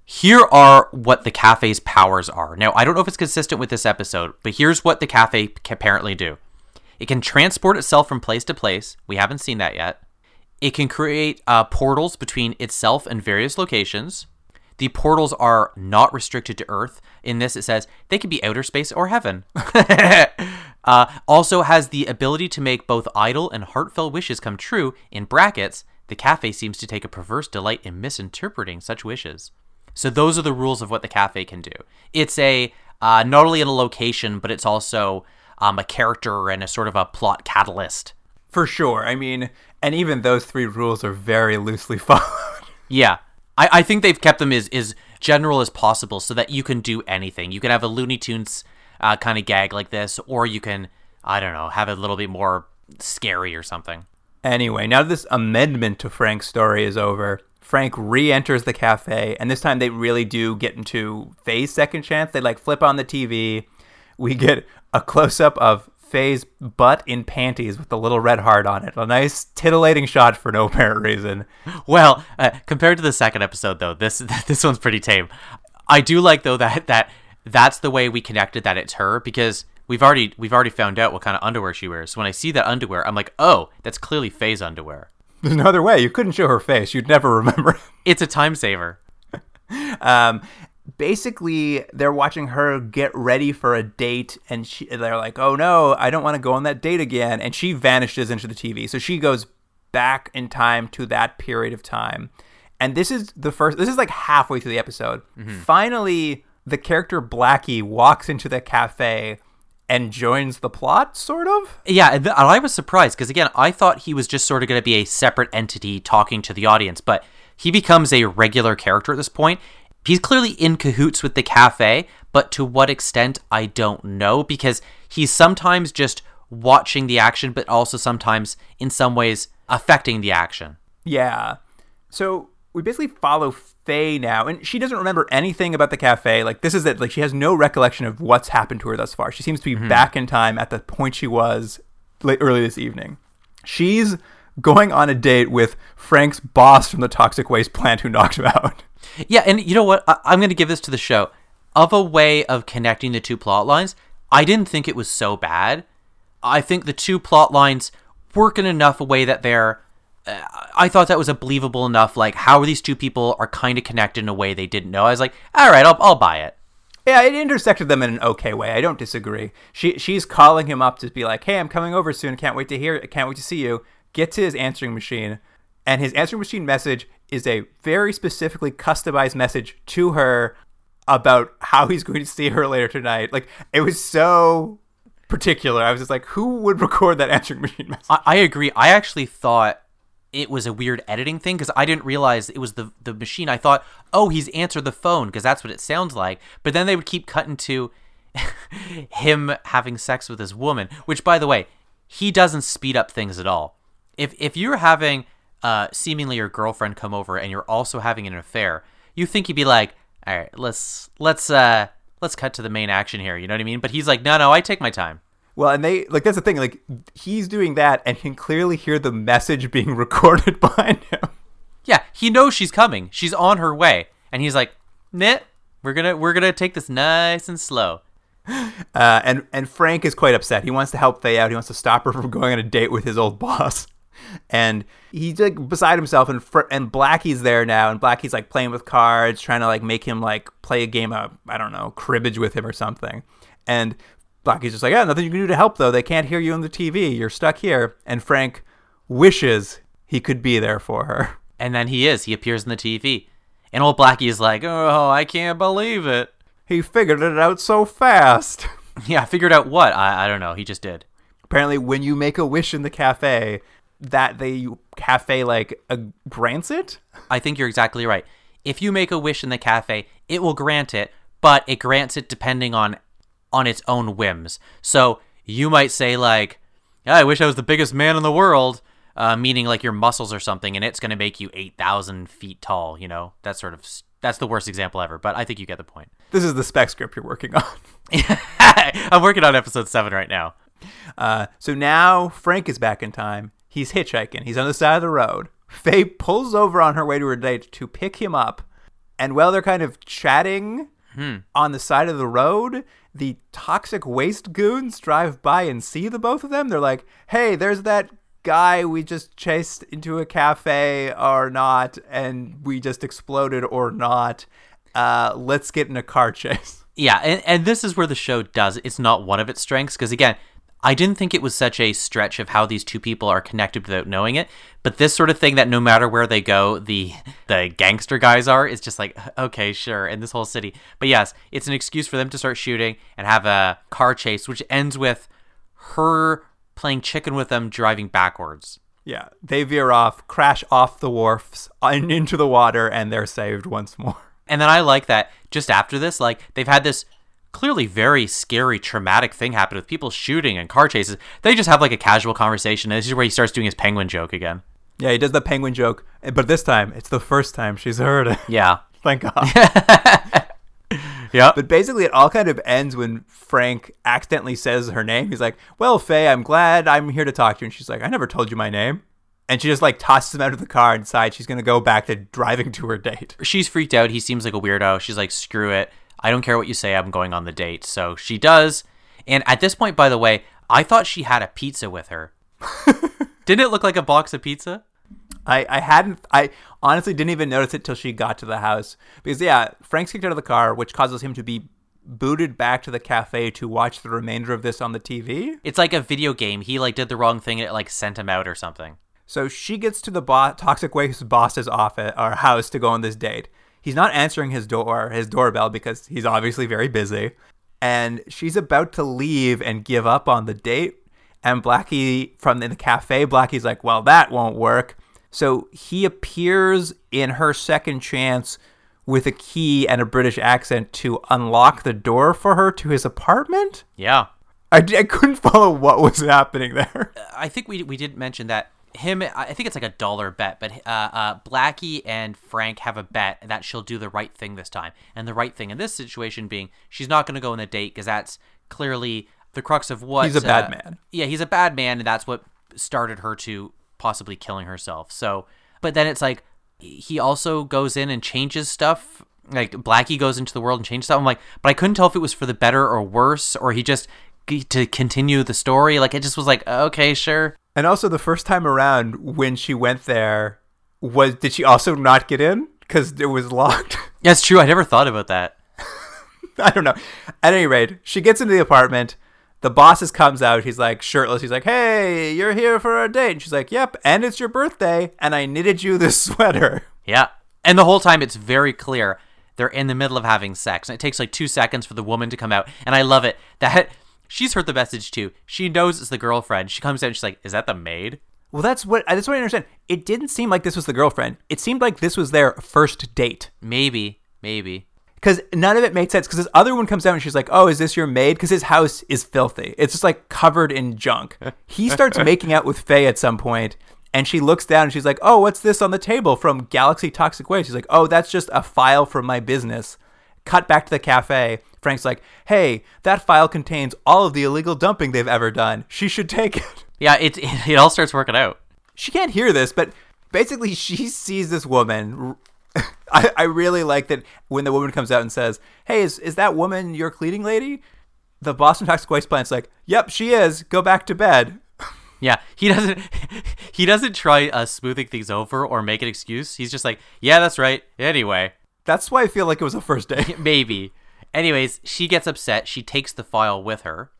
here are what the cafe's powers are. Now, I don't know if it's consistent with this episode, but here's what the cafe can apparently do it can transport itself from place to place. We haven't seen that yet. It can create uh, portals between itself and various locations. The portals are not restricted to Earth. In this, it says they can be outer space or heaven. uh, also has the ability to make both idle and heartfelt wishes come true. In brackets, the cafe seems to take a perverse delight in misinterpreting such wishes. So those are the rules of what the cafe can do. It's a uh, not only in a location, but it's also um, a character and a sort of a plot catalyst. For sure. I mean, and even those three rules are very loosely followed. Yeah, I, I think they've kept them as as general as possible so that you can do anything. You can have a Looney Tunes uh, kind of gag like this, or you can I don't know have it a little bit more scary or something. Anyway, now this amendment to Frank's story is over, Frank re-enters the cafe, and this time they really do get into Faye's second chance. They like flip on the TV. We get a close-up of Faye's butt in panties with the little red heart on it. A nice titillating shot for no apparent reason. Well, uh, compared to the second episode, though, this this one's pretty tame. I do like though that that that's the way we connected that it's her because we've already we've already found out what kind of underwear she wears. So when I see that underwear, I'm like, oh, that's clearly Faye's underwear. There's no other way. You couldn't show her face. You'd never remember. It's a time saver. um, basically, they're watching her get ready for a date, and she, they're like, "Oh no, I don't want to go on that date again." And she vanishes into the TV. So she goes back in time to that period of time. And this is the first. This is like halfway through the episode. Mm-hmm. Finally, the character Blackie walks into the cafe and joins the plot, sort of. Yeah, and I was surprised because again, I thought he was just sort of going to be a separate entity talking to the audience, but he becomes a regular character at this point. He's clearly in cahoots with the cafe, but to what extent I don't know because he's sometimes just watching the action, but also sometimes in some ways affecting the action. Yeah. So we basically follow Faye now, and she doesn't remember anything about the cafe. Like this is it. Like she has no recollection of what's happened to her thus far. She seems to be mm-hmm. back in time at the point she was late early this evening. She's going on a date with Frank's boss from the toxic waste plant who knocked him out. Yeah, and you know what? I- I'm going to give this to the show. Of a way of connecting the two plot lines, I didn't think it was so bad. I think the two plot lines work in enough a way that they're. Uh, I thought that was a believable enough. Like how are these two people are kind of connected in a way they didn't know. I was like, all right, I'll I'll buy it. Yeah, it intersected them in an okay way. I don't disagree. She she's calling him up to be like, "Hey, I'm coming over soon. Can't wait to hear. It, can't wait to see you." Get to his answering machine, and his answering machine message is a very specifically customized message to her about how he's going to see her later tonight. Like it was so particular. I was just like, who would record that answering machine message? I, I agree. I actually thought it was a weird editing thing because I didn't realize it was the the machine. I thought, oh, he's answered the phone because that's what it sounds like. But then they would keep cutting to him having sex with his woman, which, by the way, he doesn't speed up things at all. If if you're having uh, seemingly your girlfriend come over and you're also having an affair, you think you'd be like, all right, let's let's uh let's cut to the main action here. You know what I mean? But he's like, no, no, I take my time. Well, and they like that's the thing. Like he's doing that, and can clearly hear the message being recorded behind him. Yeah, he knows she's coming. She's on her way, and he's like, "Nit, we're gonna we're gonna take this nice and slow." Uh, and and Frank is quite upset. He wants to help Faye out. He wants to stop her from going on a date with his old boss. And he's like beside himself, and fr- and Blackie's there now, and Blackie's like playing with cards, trying to like make him like play a game of I don't know cribbage with him or something. And Blackie's just like, yeah, nothing you can do to help though. They can't hear you on the TV. You're stuck here. And Frank wishes he could be there for her. And then he is. He appears in the TV, and old Blackie is like, "Oh, I can't believe it." He figured it out so fast. Yeah, figured out what I I don't know. He just did. Apparently, when you make a wish in the cafe, that the cafe like uh, grants it. I think you're exactly right. If you make a wish in the cafe, it will grant it, but it grants it depending on on its own whims. So you might say like, yeah, "I wish I was the biggest man in the world," uh, meaning like your muscles or something, and it's going to make you eight thousand feet tall. You know, that sort of that's the worst example ever, but I think you get the point. This is the spec script you're working on. I'm working on episode seven right now. Uh, so now Frank is back in time. He's hitchhiking. He's on the side of the road. Faye pulls over on her way to her date to pick him up. And while they're kind of chatting on the side of the road, the toxic waste goons drive by and see the both of them. They're like, hey, there's that guy we just chased into a cafe or not, and we just exploded or not. Uh, let's get in a car chase. Yeah, and, and this is where the show does. It's not one of its strengths because again, I didn't think it was such a stretch of how these two people are connected without knowing it. But this sort of thing that no matter where they go, the the gangster guys are is just like okay, sure, in this whole city. But yes, it's an excuse for them to start shooting and have a car chase, which ends with her playing chicken with them driving backwards. Yeah, they veer off, crash off the wharfs uh, and into the water, and they're saved once more. And then I like that just after this, like they've had this clearly very scary, traumatic thing happened with people shooting and car chases. They just have like a casual conversation. And this is where he starts doing his penguin joke again. Yeah, he does the penguin joke, but this time it's the first time she's heard it. Yeah. Thank God. Yeah. But basically, it all kind of ends when Frank accidentally says her name. He's like, "Well, Faye, I'm glad I'm here to talk to you." And she's like, "I never told you my name." And she just like tosses him out of the car and decides she's gonna go back to driving to her date. She's freaked out. He seems like a weirdo. She's like, screw it. I don't care what you say. I'm going on the date. So she does. And at this point, by the way, I thought she had a pizza with her. Didn't it look like a box of pizza? I, I hadn't I honestly didn't even notice it till she got to the house because yeah Frank's kicked out of the car which causes him to be booted back to the cafe to watch the remainder of this on the TV. It's like a video game. He like did the wrong thing and it like sent him out or something. So she gets to the bo- toxic waste boss's office or house to go on this date. He's not answering his door, his doorbell because he's obviously very busy. And she's about to leave and give up on the date. And Blackie from the cafe, Blackie's like, "Well, that won't work." So he appears in her second chance with a key and a British accent to unlock the door for her to his apartment. Yeah. I, I couldn't follow what was happening there. I think we we did mention that him. I think it's like a dollar bet, but uh, uh, Blackie and Frank have a bet that she'll do the right thing this time, and the right thing in this situation being she's not going to go on a date because that's clearly the crux of what He's a bad uh, man. Yeah, he's a bad man, and that's what started her to possibly killing herself. So, but then it's like he also goes in and changes stuff. Like Blackie goes into the world and changes stuff. I'm like, but I couldn't tell if it was for the better or worse, or he just to continue the story. Like it just was like, okay, sure. And also, the first time around when she went there, was did she also not get in because it was locked? That's true. I never thought about that. I don't know. At any rate, she gets into the apartment. The bosses comes out. He's like shirtless. He's like, "Hey, you're here for a date." And she's like, "Yep, and it's your birthday, and I knitted you this sweater." Yeah. And the whole time it's very clear they're in the middle of having sex. And it takes like two seconds for the woman to come out. And I love it that she's heard the message too. She knows it's the girlfriend. She comes out and she's like, Is that the maid? Well, that's what uh, that's what I understand. It didn't seem like this was the girlfriend. It seemed like this was their first date. Maybe. Maybe. because none of it made sense. Because this other one comes out and she's like, "Oh, is this your maid?" Because his house is filthy. It's just like covered in junk. He starts making out with Faye at some point, and she looks down and she's like, "Oh, what's this on the table from Galaxy Toxic Waste?" She's like, "Oh, that's just a file from my business." Cut back to the cafe. Frank's like, "Hey, that file contains all of the illegal dumping they've ever done. She should take it." Yeah, it, it, it all starts working out. she can't hear this, but basically she sees this woman. I, I really like that when the woman comes out and says, Hey, is, is that woman your cleaning lady? The Boston Toxic Waste Plant's like, Yep, she is. Go back to bed. Yeah, he doesn't he doesn't try uh, smoothing things over or make an excuse. He's just like, yeah, that's right. Anyway, That's why I feel like it was a first date. maybe. Anyways, she gets upset. She takes the file with her,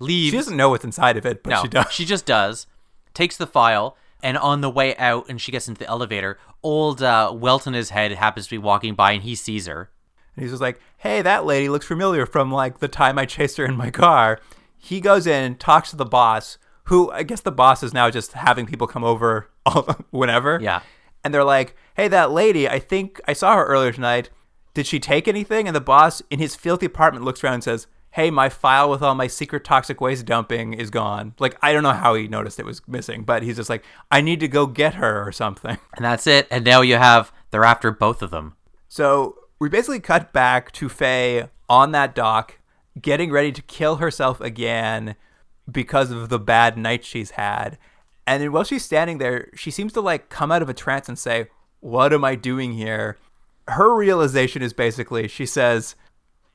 leaves. She doesn't know what's inside of it, but no, she does. she just does. Takes the file, and on the way out, and she gets into the elevator. Old uh, Welton, his head happens to be walking by, and he sees her. And he's just like, hey, that lady looks familiar from like the time I chased her in my car. He goes in, talks to the boss, who I guess the boss is now just having people come over all, whenever. Yeah. And they're like, hey, that lady, I think I saw her earlier tonight. Did she take anything? And the boss in his filthy apartment looks around and says, hey, my file with all my secret toxic waste dumping is gone. Like, I don't know how he noticed it was missing, but he's just like, I need to go get her or something. And that's it. And now you have they're after both of them. So we basically cut back to Faye on that dock, getting ready to kill herself again because of the bad night she's had. And then while she's standing there, she seems to like come out of a trance and say, What am I doing here? Her realization is basically she says,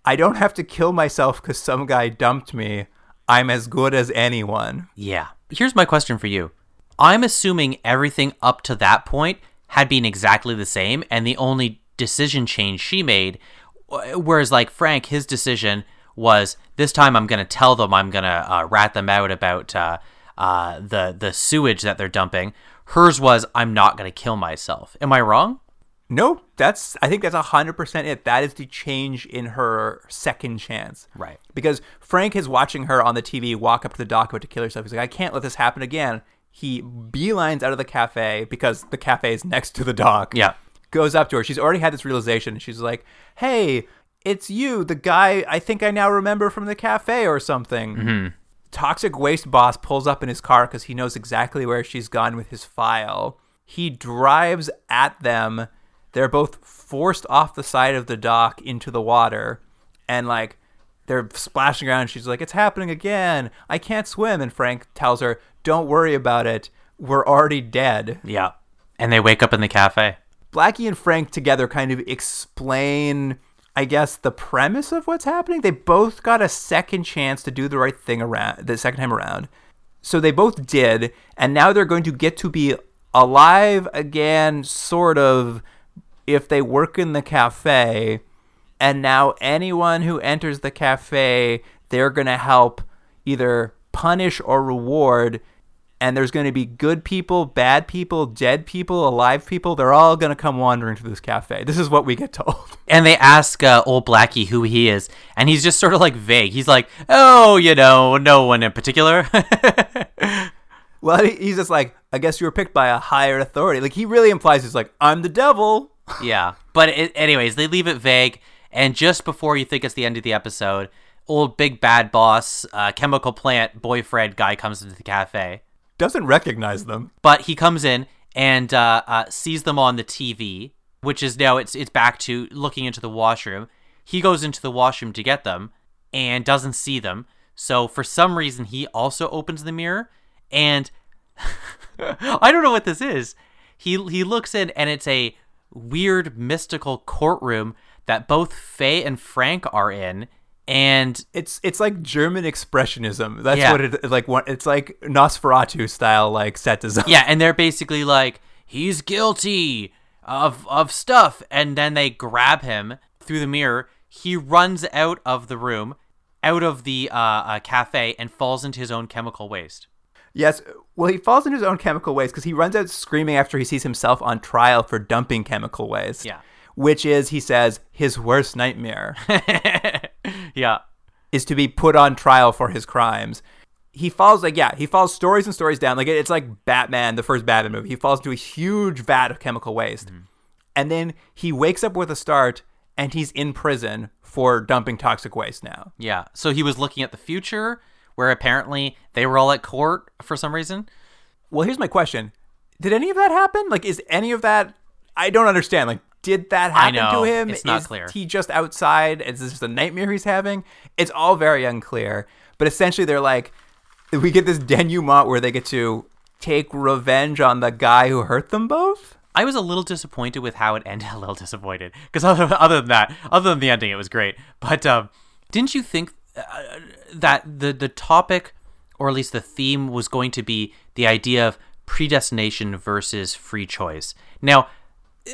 I don't have to kill myself because some guy dumped me. I'm as good as anyone. Yeah. Here's my question for you. I'm assuming everything up to that point had been exactly the same, and the only decision change she made, whereas like Frank, his decision was this time I'm going to tell them I'm going to uh, rat them out about uh, uh, the the sewage that they're dumping. Hers was I'm not going to kill myself. Am I wrong? No, that's I think that's hundred percent it. That is the change in her second chance. Right. Because Frank is watching her on the TV walk up to the dock about to kill herself. He's like, I can't let this happen again. He beelines out of the cafe because the cafe is next to the dock. Yeah. Goes up to her. She's already had this realization. She's like, Hey, it's you, the guy I think I now remember from the cafe or something. Mm-hmm. Toxic waste boss pulls up in his car because he knows exactly where she's gone with his file. He drives at them they're both forced off the side of the dock into the water and like they're splashing around she's like it's happening again i can't swim and frank tells her don't worry about it we're already dead Yeah. And they wake up in the cafe. blackie and frank together kind of explain i guess the premise of what's happening? They both got a second chance to do the right thing around the second time around. So they both did and now they're going to get to be alive again sort of if they work in the cafe. And now anyone who enters the cafe they're going to help either punish or reward and there's going to be good people bad people dead people alive people they're all going to come wandering to this cafe this is what we get told And they ask uh, old Blackie who he is, and he's just sort of like vague. He's like, "Oh, you know, no one in particular." well he's just like i guess you were picked by a higher authority like he really implies he's like i'm the devil yeah, but it, anyways, they leave it vague, and just before you think it's the end of the episode, old big bad boss, uh, chemical plant boyfriend guy comes into the cafe. Doesn't recognize them but he comes in and uh, uh, sees them on the TV, which is now it's it's back to looking into the washroom. He goes into the washroom to get them and doesn't see them. So for some reason, he also opens the mirror and I don't know what this is. He he looks in and it's a weird mystical courtroom that both Faye and Frank are in. And it's it's like German expressionism. That's Yeah. what it like. What it's like Nosferatu style like set design. Yeah, and they're basically like, he's guilty of of stuff, and then they grab him through the mirror. He runs out of the room, out of the uh, uh, cafe, and falls into his own chemical waste. Yes. Well, he falls into his own chemical waste because he runs out screaming after he sees himself on trial for dumping chemical waste. Yeah. Which is, he says, his worst nightmare yeah, is to be put on trial for his crimes. He falls like yeah, he falls stories and stories down. Like it's like Batman, the first Batman movie. He falls into a huge vat of chemical waste, mm-hmm. and then he wakes up with a start, and he's in prison for dumping toxic waste now. yeah. So he was looking at the future, where apparently they were all at court for some reason. Well, here's my question: Did any of that happen? Like, is any of that? I don't understand. Like, did that happen know, to him? it's not is clear. he just outside? Is this just a nightmare he's having? It's all very unclear. But essentially, they're like, we get this denouement where they get to take revenge on the guy who hurt them both. I was a little disappointed with how it ended. A little disappointed because other, other than that, other than the ending, it was great. But um, didn't you think uh, that the the topic, or at least the theme, was going to be the idea of predestination versus free choice? Now,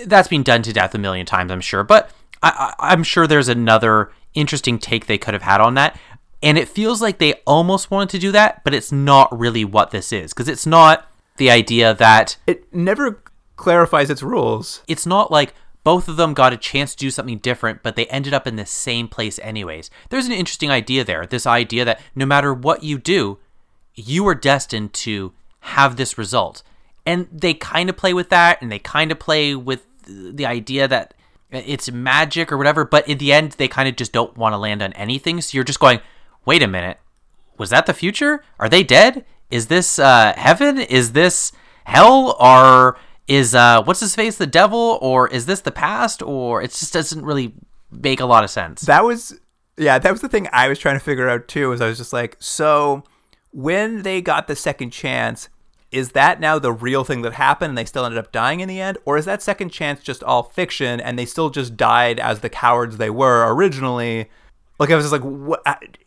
that's been done to death a million times, I'm sure. But I, I, I'm sure there's another interesting take they could have had on that. And it feels like they almost wanted to do that, but it's not really what this is because it's not the idea that It never clarifies its rules. it's not like both of them got a chance to do something different, but they ended up in the same place anyways. There's an interesting idea there. This idea that no matter what you do, you are destined to have this result. And they kind of play with that and they kind of play with the idea that it's magic or whatever, but in the end, they kind of just don't want to land on anything. So you're just going, wait a minute, was that the future? Are they dead? Is this uh, heaven? Is this hell? Or is uh, what's his face the devil? Or is this the past? Or it just doesn't really make a lot of sense. That was yeah, that was the thing I was trying to figure out too. Is I was just like, so when they got the second chance, is that now the real thing that happened and they still ended up dying in the end, or is that second chance just all fiction and they still just died as the cowards they were originally? Like I was just like, what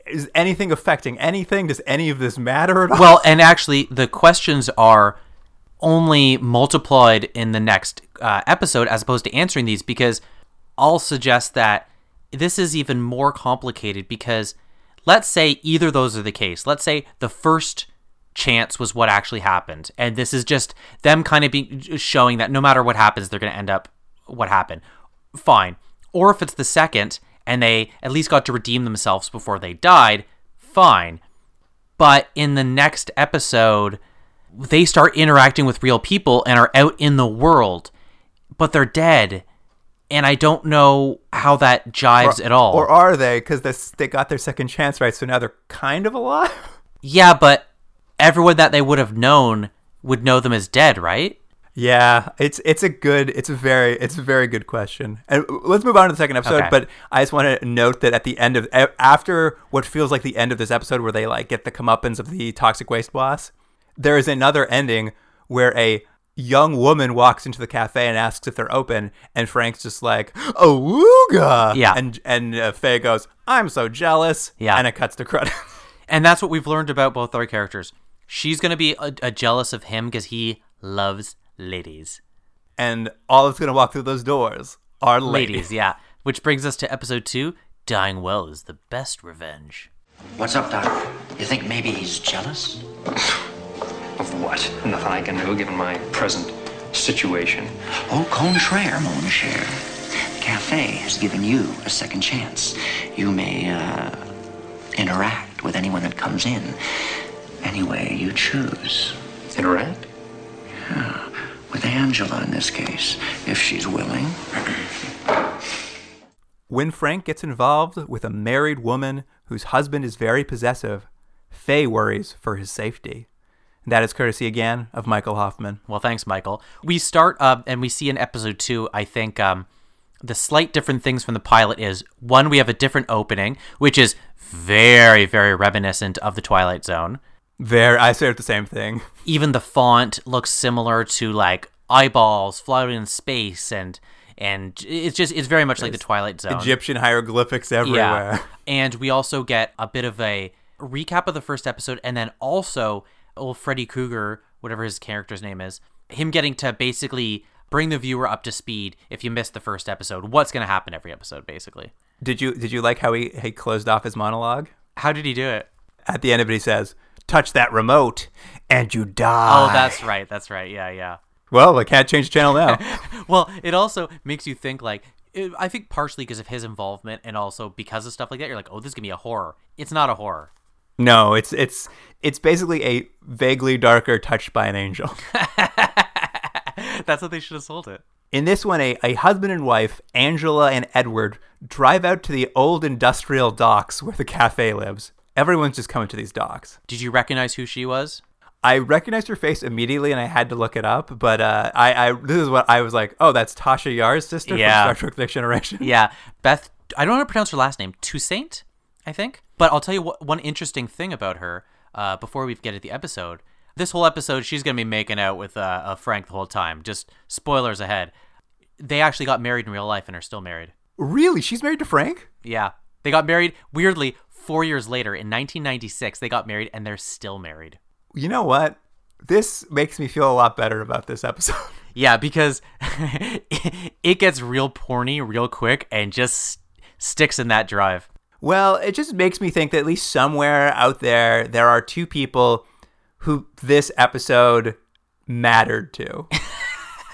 is anything affecting anything? Does any of this matter at all? well, and actually, the questions are only multiplied in the next uh, episode as opposed to answering these because I'll suggest that this is even more complicated because let's say either those are the case. Let's say the first chance was what actually happened and this is just them kind of being showing that no matter what happens they're going to end up what happened. Fine. Or if it's the second and they at least got to redeem themselves before they died, fine. But in the next episode, they start interacting with real people and are out in the world, but they're dead. And I don't know how that jives at all. Or are they? Because they got their second chance, right? So now they're kind of alive. yeah, but everyone that they would have known would know them as dead, right? Yeah, it's it's a good, it's a very, it's a very good question. And let's move on to the second episode. Okay. But I just want to note that at the end of after what feels like the end of this episode, where they like get the comeuppance of the toxic waste boss, there is another ending where a young woman walks into the cafe and asks if they're open, and Frank's just like, "Awooga!" Yeah. and and uh, Faye goes, "I'm so jealous." Yeah. and it cuts to credits. And that's what we've learned about both our characters. She's going to be a, a jealous of him because he loves ladies. and all that's gonna walk through those doors are ladies. Ladies, yeah. Which brings us to episode two Dying Well is the best revenge. What's up, Doc? You think maybe he's jealous? Of what? Nothing I can do given my present situation. Au contraire, mon cher. The cafe has given you a second chance. You may, uh, interact with anyone that comes in any way you choose. Interact? Yeah, with Angela in this case, if she's willing. When Frank gets involved with a married woman whose husband is very possessive, Faye worries for his safety. That is courtesy again of Michael Hoffman. Well, thanks, Michael. We start uh, and we see in episode two, I think um, the slight different things from the pilot is one, we have a different opening, which is very, very reminiscent of the Twilight Zone. There, I said the same thing. Even the font looks similar to like eyeballs floating in space, and and it's just it's very much like the Twilight Zone. Egyptian hieroglyphics everywhere. And we also get a bit of a recap of the first episode, and then also old Freddy Krueger, whatever his character's name is, him getting to basically bring the viewer up to speed if you missed the first episode. What's going to happen every episode, basically. Did you did you like how he, he closed off his monologue? How did he do it? At the end of it, he says, "Touch that remote, and you oh, die. Oh, that's right. That's right. Yeah, yeah. well. I can't change the channel now. Well, it also makes you think like it, I think partially because of his involvement and also because of stuff like that. You're like, oh, this is gonna be a horror. It's not a horror. no, it's it's it's basically a vaguely darker Touched by an Angel. That's what they should have sold it. In this one, a, a husband and wife, Angela and Edward, drive out to the old industrial docks where the cafe lives. Everyone's just coming to these docks. Did you recognize who she was? I recognized her face immediately, and I had to look it up. But uh, I, I, this is what I was like. Oh, that's Tasha Yar's sister Yeah. from Star Trek: Next Generation. Yeah, Beth. I don't know how to pronounce her last name. Toussaint, I think. But I'll tell you what, one interesting thing about her. Uh, before we get to the episode, this whole episode she's gonna be making out with uh, uh, Frank the whole time. Just spoilers ahead. They actually got married in real life and are still married. Really? She's married to Frank? Yeah, they got married weirdly four years later in 1996. They got married and they're still married. You know what? This makes me feel a lot better about this episode. Yeah, because it gets real porny real quick and just sticks in that drive. Well, it just makes me think that at least somewhere out there, there are two people who this episode mattered to.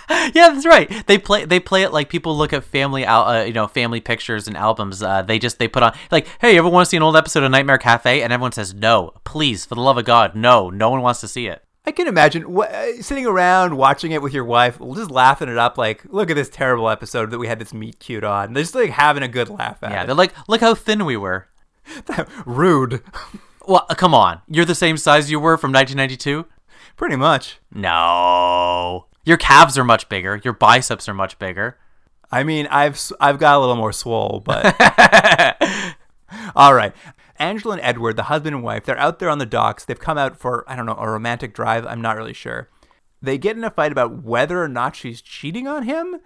Yeah, that's right. They play they play it like people look at family al- uh, you know family pictures and albums. Uh, they just they put on like, hey, ever want to see an old episode of Nightmare Cafe? And everyone says no, please, for the love of God, no. No one wants to see it. I can imagine uh, sitting around watching it with your wife, just laughing it up, like, look at this terrible episode that we had this meet cute on. They're just like having a good laugh at Yeah, it. they're like, look how thin we were. Rude. Well, uh, come on, you're the same size you were from 1992. Pretty much. No, your calves are much bigger. Your biceps are much bigger. I mean, I've I've got a little more swole, but all right. Angela and Edward, the husband and wife, they're out there on the docks. They've come out for I don't know a romantic drive. I'm not really sure. They get in a fight about whether or not she's cheating on him,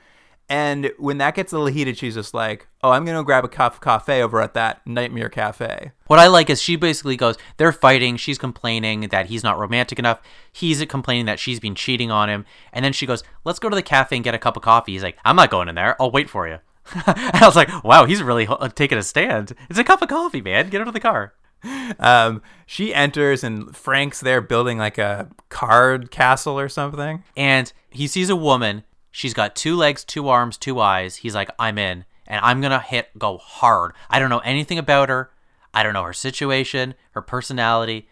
And when that gets a little heated, she's just like, "Oh, I'm gonna grab a cup of coffee over at that Nightmare Cafe." What I like is she basically goes, they're fighting. She's complaining that he's not romantic enough. He's complaining that she's been cheating on him. And then she goes, let's go to the cafe and get a cup of coffee. He's like, I'm not going in there. I'll wait for you. and I was like, wow, he's really ho- taking a stand. It's a cup of coffee, man. Get out of the car. Um, she enters and Frank's there building like a card castle or something. And he sees a woman. She's got two legs, two arms, two eyes. He's like, I'm in. And I'm going to hit go hard. I don't know anything about her. I don't know her situation, her personality.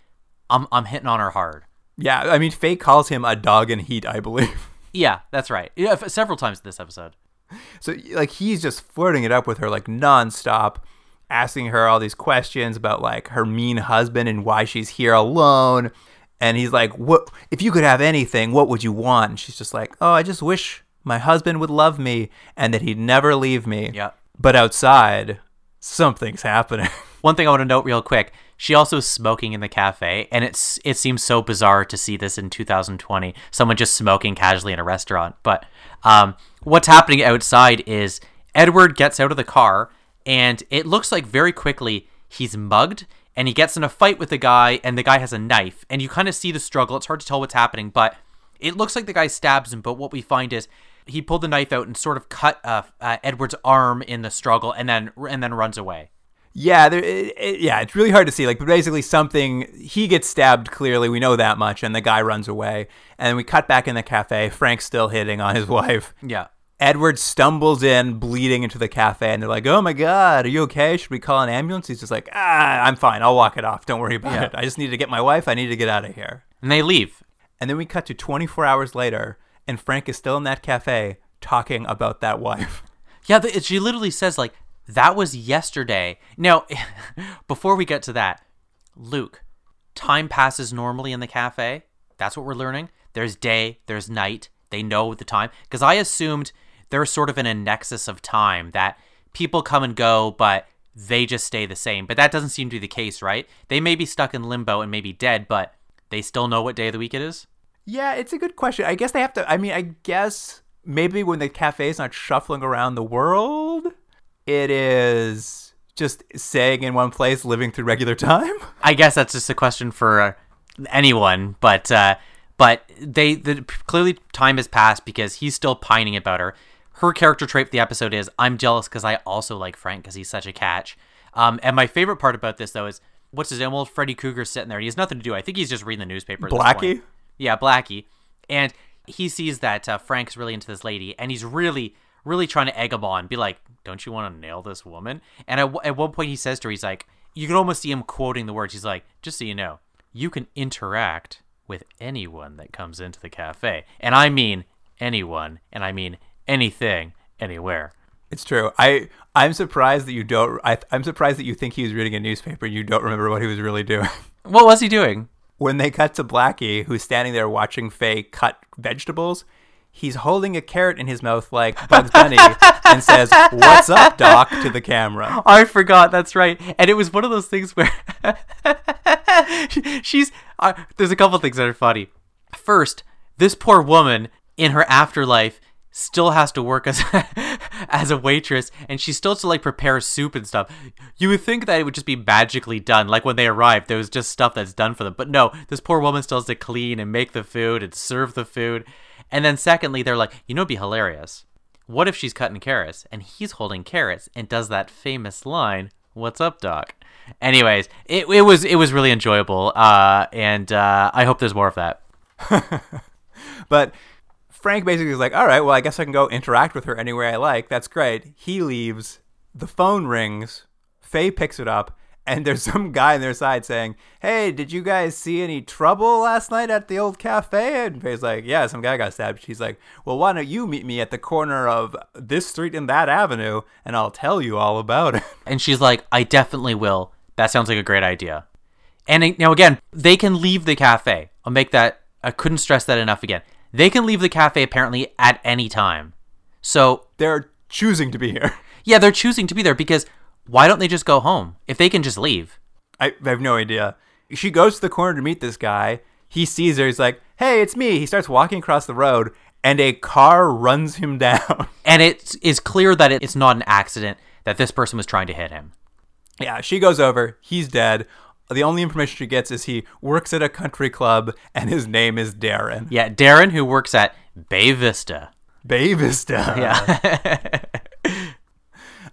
I'm, I'm hitting on her hard. Yeah, I mean, Faye calls him a dog in heat, I believe. Yeah, that's right. Yeah, f- several times in this episode. So like he's just flirting it up with her like nonstop, asking her all these questions about like her mean husband and why she's here alone. And he's like, "What if you could have anything? What would you want?" And she's just like, "Oh, I just wish my husband would love me and that he'd never leave me." Yeah. But outside, something's happening. One thing I want to note real quick: she also is smoking in the cafe, and it's it seems so bizarre to see this in 2020. Someone just smoking casually in a restaurant. But um, what's happening outside is Edward gets out of the car, and it looks like very quickly he's mugged, and he gets in a fight with the guy, and the guy has a knife, and you kind of see the struggle. It's hard to tell what's happening, but it looks like the guy stabs him. But what we find is he pulled the knife out and sort of cut uh, uh, Edward's arm in the struggle, and then and then runs away. Yeah, there, it, it, yeah, it's really hard to see. Like, but basically, something he gets stabbed. Clearly, we know that much, and the guy runs away. And then we cut back in the cafe. Frank's still hitting on his wife. Yeah. Edward stumbles in, bleeding into the cafe, and they're like, "Oh my god, are you okay? Should we call an ambulance?" He's just like, "Ah, I'm fine. I'll walk it off. Don't worry about Yeah. it. I just need to get my wife. I need to get out of here." And they leave. And then we cut to 24 hours later, and Frank is still in that cafe talking about that wife. Yeah, she literally says like that was yesterday. Now, before we get to that, Luke, time passes normally in the cafe. That's what we're learning. There's day, there's night. They know the time because I assumed they're sort of in a nexus of time that people come and go, but they just stay the same. But that doesn't seem to be the case, right? They may be stuck in limbo and maybe dead, but they still know what day of the week it is. Yeah, it's a good question. I guess they have to. I mean, I guess maybe when the cafe is not shuffling around the world, it is just staying in one place, living through regular time. I guess that's just a question for uh, anyone, but uh, but they the, clearly time has passed because he's still pining about her. Her character trait for the episode is I'm jealous because I also like Frank because he's such a catch. Um, and my favorite part about this though is what's his name? Well, Freddy Krueger's sitting there. He has nothing to do. I think he's just reading the newspaper. Blackie? Yeah, Blackie. And he sees that uh, Frank's really into this lady, and he's really, really trying to egg him on, be like, "Don't you want to nail this woman?" And at, at one point, he says to her, "He's like, you can almost see him quoting the words. He's like, just so you know, you can interact with anyone that comes into the cafe, and I mean anyone, and I mean anything, anywhere." It's true. I I'm surprised that you don't. I, I'm surprised that you think he was reading a newspaper and you don't remember what he was really doing. What was he doing? When they cut to Blackie, who's standing there watching Faye cut vegetables, he's holding a carrot in his mouth like Bugs Bunny and says, "What's up, Doc?" to the camera. I forgot. That's right. And it was one of those things where she's. Uh, there's a couple things that are funny. First, this poor woman in her afterlife still has to work as as a waitress, and she still has to like prepare soup and stuff. You would think that it would just be magically done, like when they arrived, there was just stuff that's done for them. But no, this poor woman still has to clean and make the food and serve the food. And then secondly, they're like, you know, it'd be hilarious. What if she's cutting carrots and he's holding carrots and does that famous line, "What's up, Doc?" Anyways, it, it was it was really enjoyable, uh, and uh, I hope there's more of that. But Frank basically is like, "All right, well, I guess I can go interact with her anywhere I like. That's great." He leaves. The phone rings. Faye picks it up, and there's some guy on their side saying, "Hey, did you guys see any trouble last night at the old cafe?" And Faye's like, "Yeah, some guy got stabbed." She's like, "Well, why don't you meet me at the corner of this street and that avenue, and I'll tell you all about it." And she's like, "I definitely will. That sounds like a great idea." And uh, now again, they can leave the cafe. I'll make that. I couldn't stress that enough again. They can leave the cafe apparently at any time. So They're choosing to be here. yeah, they're choosing to be there because why don't they just go home if they can just leave? I, I have no idea. She goes to the corner to meet this guy. He sees her. He's like, "Hey, it's me." He starts walking across the road, and a car runs him down. And it is clear that it's not an accident that this person was trying to hit him. Yeah, she goes over. He's dead. The only information she gets is he works at a country club and his name is Darren. Yeah, Darren, who works at Bay Vista. Bay Vista. Yeah.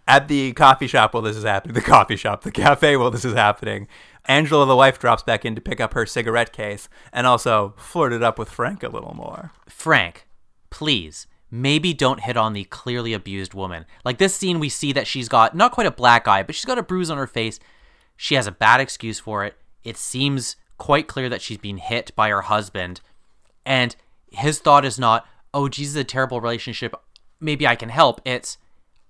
At the coffee shop while this is happening, the coffee shop, the cafe while this is happening, Angela, the wife, drops back in to pick up her cigarette case and also flirted up with Frank a little more. Frank, please, maybe don't hit on the clearly abused woman. Like this scene, we see that she's got not quite a black eye, but she's got a bruise on her face. She has a bad excuse for it. It seems quite clear that she's being hit by her husband. And his thought is not, oh, Jesus, a terrible relationship. Maybe I can help. It's,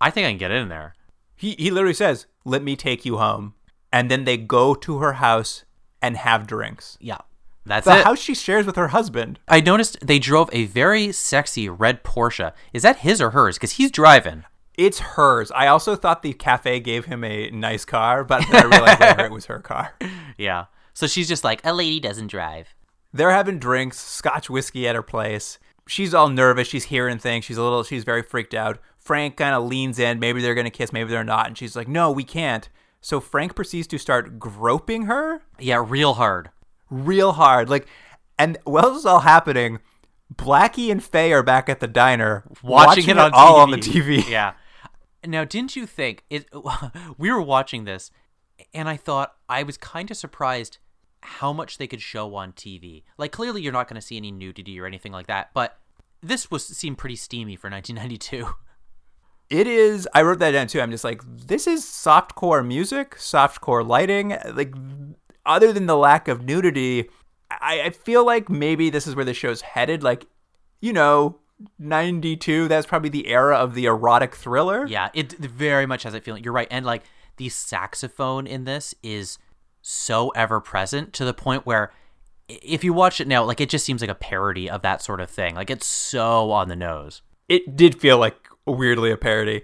I think I can get in there. He, he literally says, Let me take you home. And then they go to her house and have drinks. Yeah, that's The it. house she shares with her husband. I noticed they drove a very sexy red Porsche. Is that his or hers? Because he's driving. It's hers. I also thought the cafe gave him a nice car, but then I realized later it was her car. Yeah. So she's just like, a lady doesn't drive. They're having drinks, scotch whiskey at her place. She's all nervous. She's hearing things. She's a little, she's very freaked out. Frank kind of leans in. Maybe they're going to kiss, maybe they're not. And she's like, no, we can't. So Frank proceeds to start groping her Yeah, real hard. real hard. Like, and while this is all happening, Blackie and Faye are back at the diner watching, it on all TV. on the TV. Yeah. Now, didn't you think it? We were watching this, and I thought I was kind of surprised how much they could show on TV. Like, clearly, you're not going to see any nudity or anything like that, but this was seemed pretty steamy for 1992. It is. I wrote that down too. I'm just like, this is softcore music, softcore lighting. Like, other than the lack of nudity, I, I feel like maybe this is where the show's headed. Like, you know, 92, that's probably the era of the erotic thriller. Yeah, it very much has that feeling. You're right, and like the saxophone in this is so ever present to the point where if you watch it now, like it just seems like a parody of that sort of thing. Like it's so on the nose. it did feel like weirdly a parody.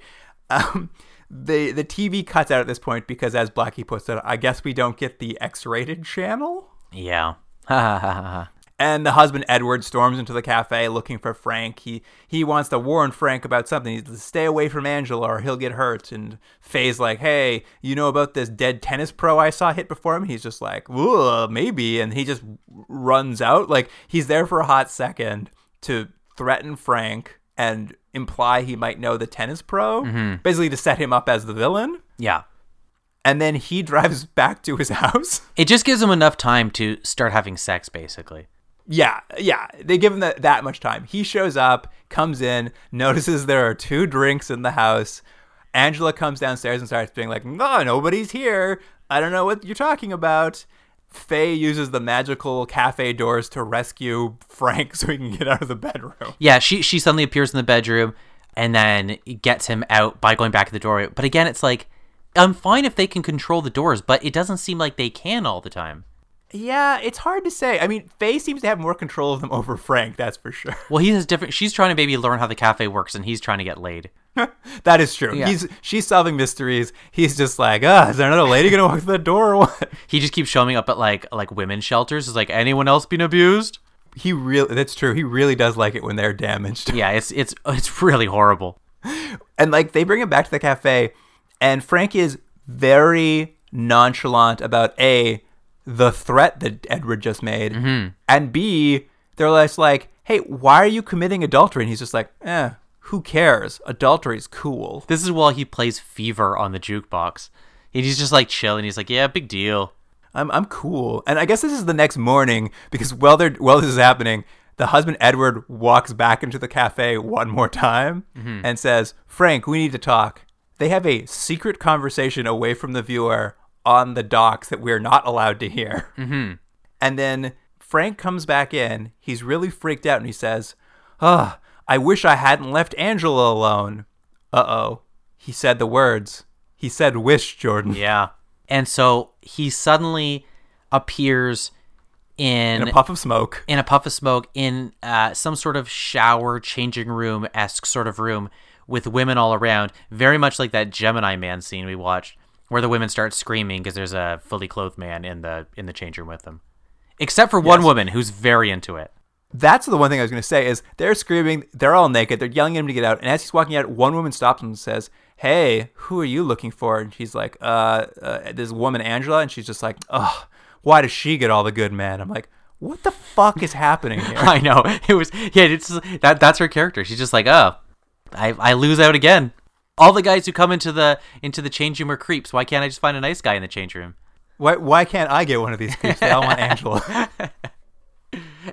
Um, the the TV cuts out at this point because, as Blackie puts it, I guess we don't get the X-rated channel. Yeah. And the husband Edward storms into the cafe looking for Frank. He he wants to warn Frank about something. He's to stay away from Angela or he'll get hurt. And Faye's like, "Hey, you know about this dead tennis pro I saw hit before him?" He's just like, "Ooh, maybe." And he just runs out. Like he's there for a hot second to threaten Frank and imply he might know the tennis pro, mm-hmm. basically to set him up as the villain. yeah. And then he drives back to his house. It just gives him enough time to start having sex, basically. Yeah, yeah. They give him that, that much time. He shows up, comes in, notices there are two drinks in the house. Angela comes downstairs and starts being like, no, nobody's here. I don't know what you're talking about. Faye uses the magical cafe doors to rescue Frank so he can get out of the bedroom. Yeah, she she suddenly appears in the bedroom and then gets him out by going back to the door. But again, it's like I'm fine if they can control the doors, but it doesn't seem like they can all the time. Yeah, it's hard to say. I mean, Faye seems to have more control of them over Frank, that's for sure. Well, he has different. She's trying to maybe learn how the cafe works, and he's trying to get laid. that is true. Yeah. He's she's solving mysteries. He's just like, ah, is there another lady gonna walk through the door or what? He just keeps showing up at like like women's shelters. Is like anyone else being abused? He really that's true. He really does like it when they're damaged. Yeah, it's it's it's really horrible. And like they bring him back to the cafe, and Frank is very nonchalant about a the threat that Edward just made, and b they're less like, hey, why are you committing adultery? And he's just like, eh, who cares? Adultery's cool. This is while he plays Fever on the jukebox. And he's just like chilling. He's like, yeah, big deal. I'm I'm cool. And I guess this is the next morning because while they're while this is happening, the husband Edward walks back into the cafe one more time and says, "Frank, we need to talk." They have a secret conversation away from the viewer on the docks that we're not allowed to hear. Mm-hmm. And then Frank comes back in. He's really freaked out and he says, "Ah, I wish I hadn't left Angela alone." Uh oh. He said the words. He said wish, Jordan. Yeah. And so he suddenly appears in In a puff of smoke. in a puff of smoke in uh, some sort of shower changing room esque sort of room with women all around, very much like that Gemini Man scene we watched, where the women start screaming because there's a fully clothed man in the in the change room with them. Except for one Yes. woman who's very into it. That's the one thing I was going to say is they're screaming, they're all naked, they're yelling at him to get out, and as he's walking out, one woman stops him and says, "Hey, who are you looking for?" And he's like, "Uh, uh this woman Angela," and she's just like, "Ugh, why does she get all the good men?" I'm like, "What the fuck is happening here?" I know it was yeah. It's that that's her character. She's just like, oh, I I lose out again. All the guys who come into the into the change room are creeps. Why can't I just find a nice guy in the change room? Why why can't I get one of these creeps? All want Angela.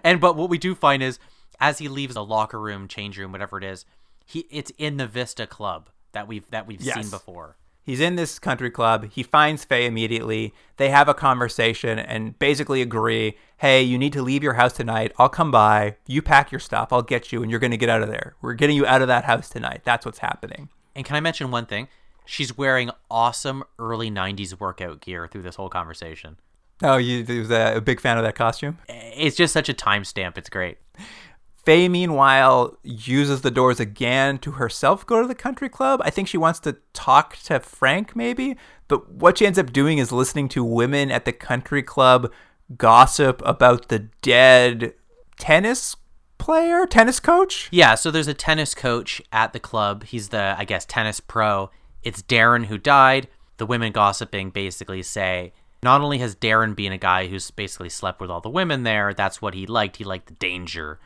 And but what we do find is as he leaves the locker room, change room, whatever it is, he it's in the Vista Club that we've that we've Yes. seen before. He's in this country club. He finds Faye immediately. They have a conversation and basically agree hey, you need to leave your house tonight. I'll come by. You pack your stuff. I'll get you, and you're going to get out of there. We're getting you out of that house tonight. That's what's happening. And can I mention one thing? She's wearing awesome early '90s workout gear through this whole conversation. Oh, you was a, a big fan of that costume? It's just such a timestamp. It's great. Fay, meanwhile, uses the doors again to herself go to the country club. I think she wants to talk to Frank, maybe. But what she ends up doing is listening to women at the country club gossip about the dead tennis player, tennis coach. Yeah, so there's a tennis coach at the club. He's the, I guess, tennis pro. It's Darren who died. The women gossiping basically say not only has Darren been a guy who's basically slept with all the women there, that's what he liked. He liked the danger.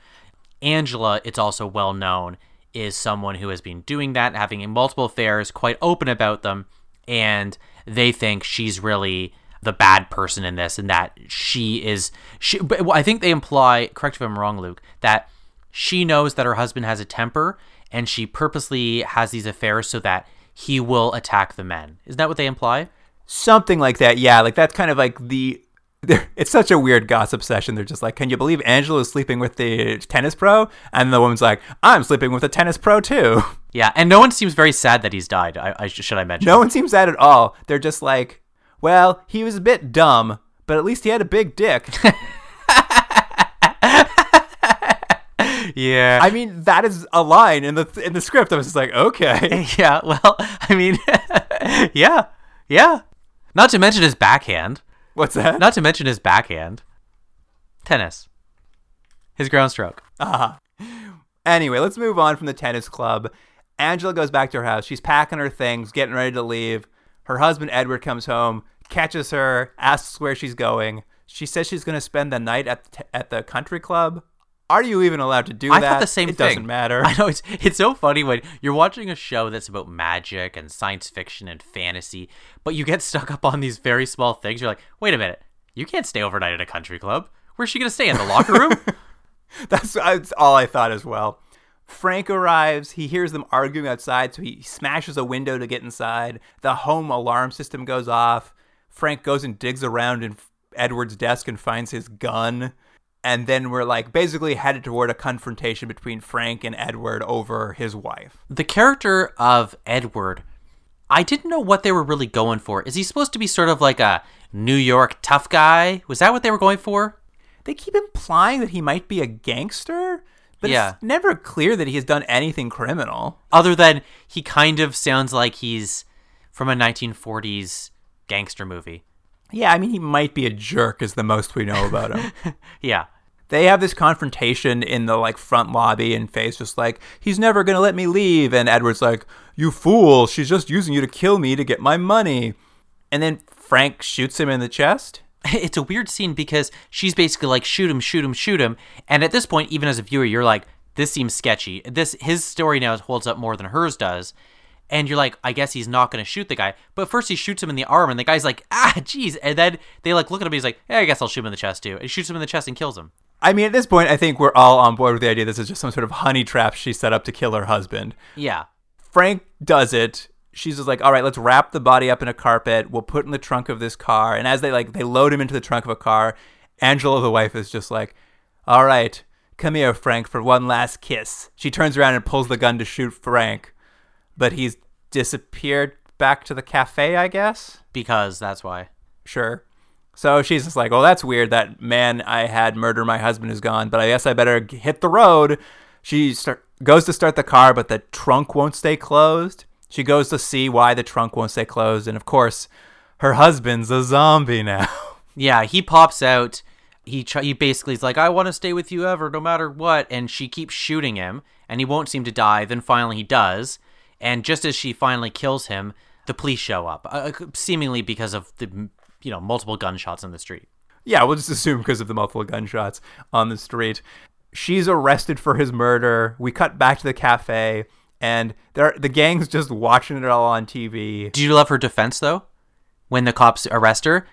Angela, it's also well known, is someone who has been doing that, having multiple affairs, quite open about them, and they think she's really the bad person in this, and that she is. She, but I think they imply, correct if I'm wrong, Luke, that she knows that her husband has a temper, and she purposely has these affairs so that he will attack the men. Isn't that what they imply? Something like that. Yeah, like that's kind of like the. It's such a weird gossip session. They're just like, "Can you believe Angela is sleeping with the tennis pro?" And the woman's like, "I'm sleeping with a tennis pro too." Yeah, and no one seems very sad that he's died. I, I should I mention? No one seems sad at all. They're just like, "Well, he was a bit dumb, but at least he had a big dick." Yeah. I mean, that is a line in the in the script. I was just like, "Okay." yeah. Well, I mean, yeah, yeah. Not to mention his backhand. What's that? Not to mention his backhand. Tennis. His ground stroke. Uh-huh. Anyway, let's move on from the tennis club. Angela goes back to her house. She's packing her things, getting ready to leave. Her husband Edward comes home, catches her, asks where she's going. She says she's going to spend the night at the, t- at the country club. Are you even allowed to do I that? thought the same it thing. doesn't matter. I know it's it's so funny when you're watching a show that's about magic and science fiction and fantasy, but you get stuck up on these very small things. You're like, wait a minute, you can't stay overnight at a country club. Where's she gonna stay in the locker room? That's, that's all I thought as well. Frank arrives. He hears them arguing outside, so he smashes a window to get inside. The home alarm system goes off. Frank goes and digs around in Edward's desk and finds his gun. And then we're like basically headed toward a confrontation between Frank and Edward over his wife. the character of Edward, I didn't know what they were really going for. Is he supposed to be sort of like a New York tough guy? Was that what they were going for? They keep implying that he might be a gangster, but Yeah. it's never clear that he has done anything criminal. Other than he kind of sounds like he's from a 1940s gangster movie. Yeah, I mean, he might be a jerk, is the most we know about him. Yeah. they have this confrontation in the like front lobby and Fay's just like he's never gonna let me leave and Edward's like you fool she's just using you to kill me to get my money and then Frank shoots him in the chest it's a weird scene because she's basically like shoot him shoot him shoot him and at this point even as a viewer you're like this seems sketchy. This his story now holds up more than hers does. And you're like i guess he's not going to shoot the guy. But first he shoots him in the arm and the guy's like ah jeez. And then they like look at him he's like yeah i guess i'll shoot him in the chest too. And he shoots him in the chest and kills him. I mean at this point I think we're all on board with the idea this is just some sort of honey trap she set up to kill her husband. Yeah. Frank does it. She's just like, all right, let's wrap the body up in a carpet. We'll put it in the trunk of this car. And as they like, they load him into the trunk of a car. Angela, the wife, is just like, all right, come here, Frank, for one last kiss. She turns around and pulls the gun to shoot Frank, but he's disappeared back to the cafe, I guess. because that's why Sure. So she's just like, well, that's weird. That man I had murder my husband is gone, but I guess I better hit the road. She start, goes to start the car, but the trunk won't stay closed. She goes to see why the trunk won't stay closed. And of course, her husband's a zombie now. Yeah, he pops out. he he basically is like, I want to stay with you ever, no matter what. And she keeps shooting him, and he won't seem to die. Then finally he does. And just as she finally kills him, the police show up, uh, seemingly because of the you know multiple gunshots in the street. Yeah, we'll just assume because of the multiple gunshots on the street. She's arrested for his murder. We cut back to the cafe, and there the gang's just watching it all on TV. Do you love her defense though? When the cops arrest her,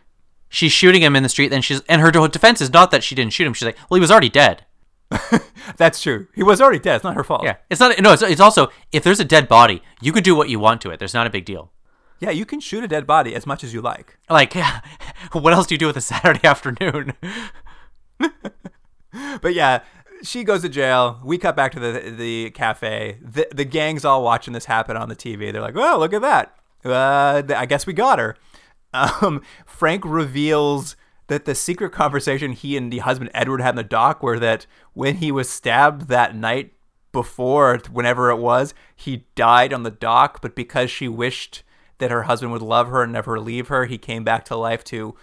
she's shooting him in the street. Then she's and her defense is not that she didn't shoot him. She's like, well, he was already dead. That's true. He was already dead. It's not her fault. Yeah, it's not. No, it's, it's also if there's a dead body, you could do what you want to it. There's not a big deal. Yeah, you can shoot a dead body as much as you like. Like, what else do you do with a Saturday afternoon? but yeah, she goes to jail. We cut back to the the cafe. The the gang's all watching this happen on the TV. They're like, "Well, look at that. Uh, I guess we got her." Um, Frank reveals that the secret conversation he and the husband Edward had in the dock were that when he was stabbed that night before, whenever it was, he died on the dock, but because she wished that her husband would love her and never leave her, he came back to life to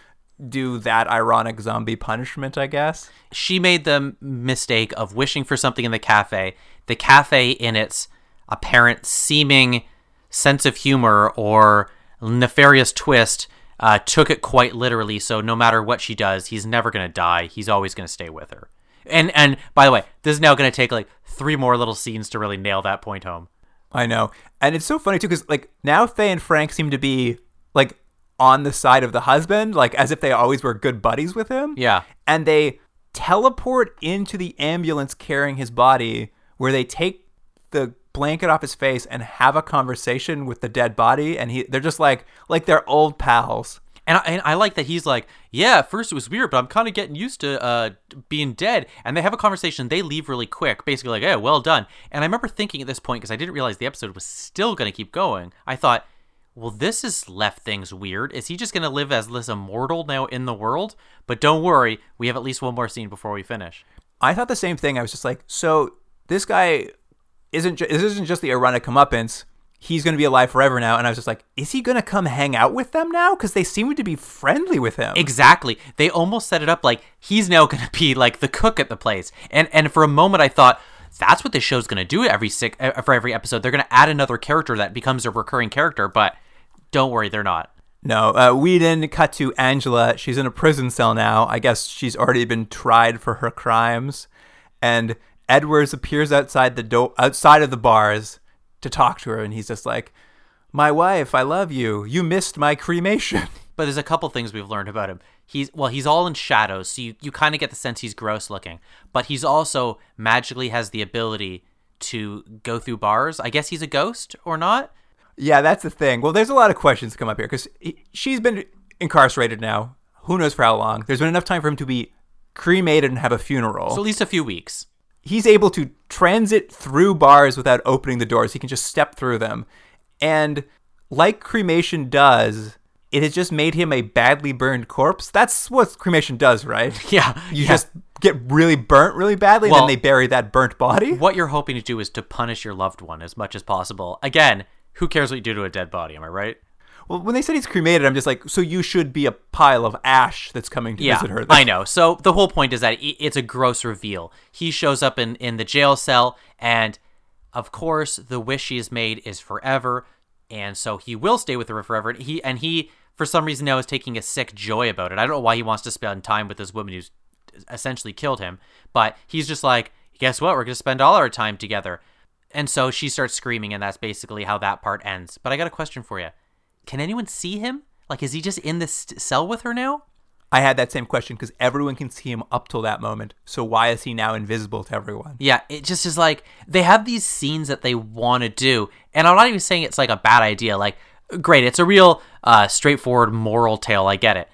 do that ironic zombie punishment, I guess. She made the mistake of wishing for something in the cafe. The cafe, in its apparent seeming sense of humor or nefarious twist, uh, took it quite literally. So no matter what she does, he's never going to die. He's always going to stay with her. And and by the way, this is now going to take like three more little scenes to really nail that point home. I know, and it's so funny too because like now Fay and Frank seem to be like on the side of the husband, like as if they always were good buddies with him. Yeah, and they teleport into the ambulance carrying his body, where they take the blanket off his face and have a conversation with the dead body, and he they're just like like they're old pals. And I, and I like that he's like, yeah, at first it was weird, but I'm kind of getting used to uh, being dead. And they have a conversation. They leave really quick, basically like, yeah, well done. And I remember thinking at this point, because I didn't realize the episode was still going to keep going, I thought, well, this has left things weird. Is he just going to live as this immortal now in the world? But don't worry, we have at least one more scene before we finish. I thought the same thing. I was just like, so this guy isn't ju- this isn't just the ironic comeuppance. He's going to be alive forever now, and I was just like, is he going to come hang out with them now? Because they seem to be friendly with him. Exactly. They almost set it up like he's now going to be like the cook at the place. And and for a moment, I thought that's what this show's going to do every uh, for every episode. They're going to add another character that becomes a recurring character. But don't worry, they're not. No, uh, we then cut to Angela. She's in a prison cell now. I guess she's already been tried for her crimes, and Edwards appears outside the door, outside of the bars, to talk to her, and he's just like, "My wife, I love you. You missed my cremation." But there's a couple things we've learned about him. He's well, he's all in shadows, so you, you kind of get the sense he's gross looking. But he's also magically has the ability to go through bars. I guess he's a ghost or not. Yeah, that's the thing. Well, there's a lot of questions come up here because she's been incarcerated now. Who knows for how long? There's been enough time for him to be cremated and have a funeral. So at least a few weeks. He's able to transit through bars without opening the doors. He can just step through them. And like cremation does, it has just made him a badly burned corpse. That's what cremation does, right? Yeah. You yeah. just get really burnt really badly Well- and then they bury that burnt body. What you're hoping to do is to punish your loved one as much as possible. Again, who cares what you do to a dead body? Am I right? Well, when they said he's cremated, I'm just like, so you should be a pile of ash that's coming to Yeah, visit her. Then. I know. So the whole point is that it's a gross reveal. He shows up in in the jail cell, and of course, the wish he has made is forever, and so he will stay with her forever. And he and he, for some reason, now is taking a sick joy about it. I don't know why he wants to spend time with this woman who's essentially killed him, but he's just like, guess what? We're gonna spend all our time together. And so she starts screaming, and that's basically how that part ends. But I got a question for you. Can anyone see him? Like, is he just in this cell with her now? I had that same question because everyone can see him up till that moment. So why is he now invisible to everyone? Yeah, it just is like they have these scenes that they want to do, and I'm not even saying it's like a bad idea. Like, great, it's a real uh, straightforward moral tale. I get it,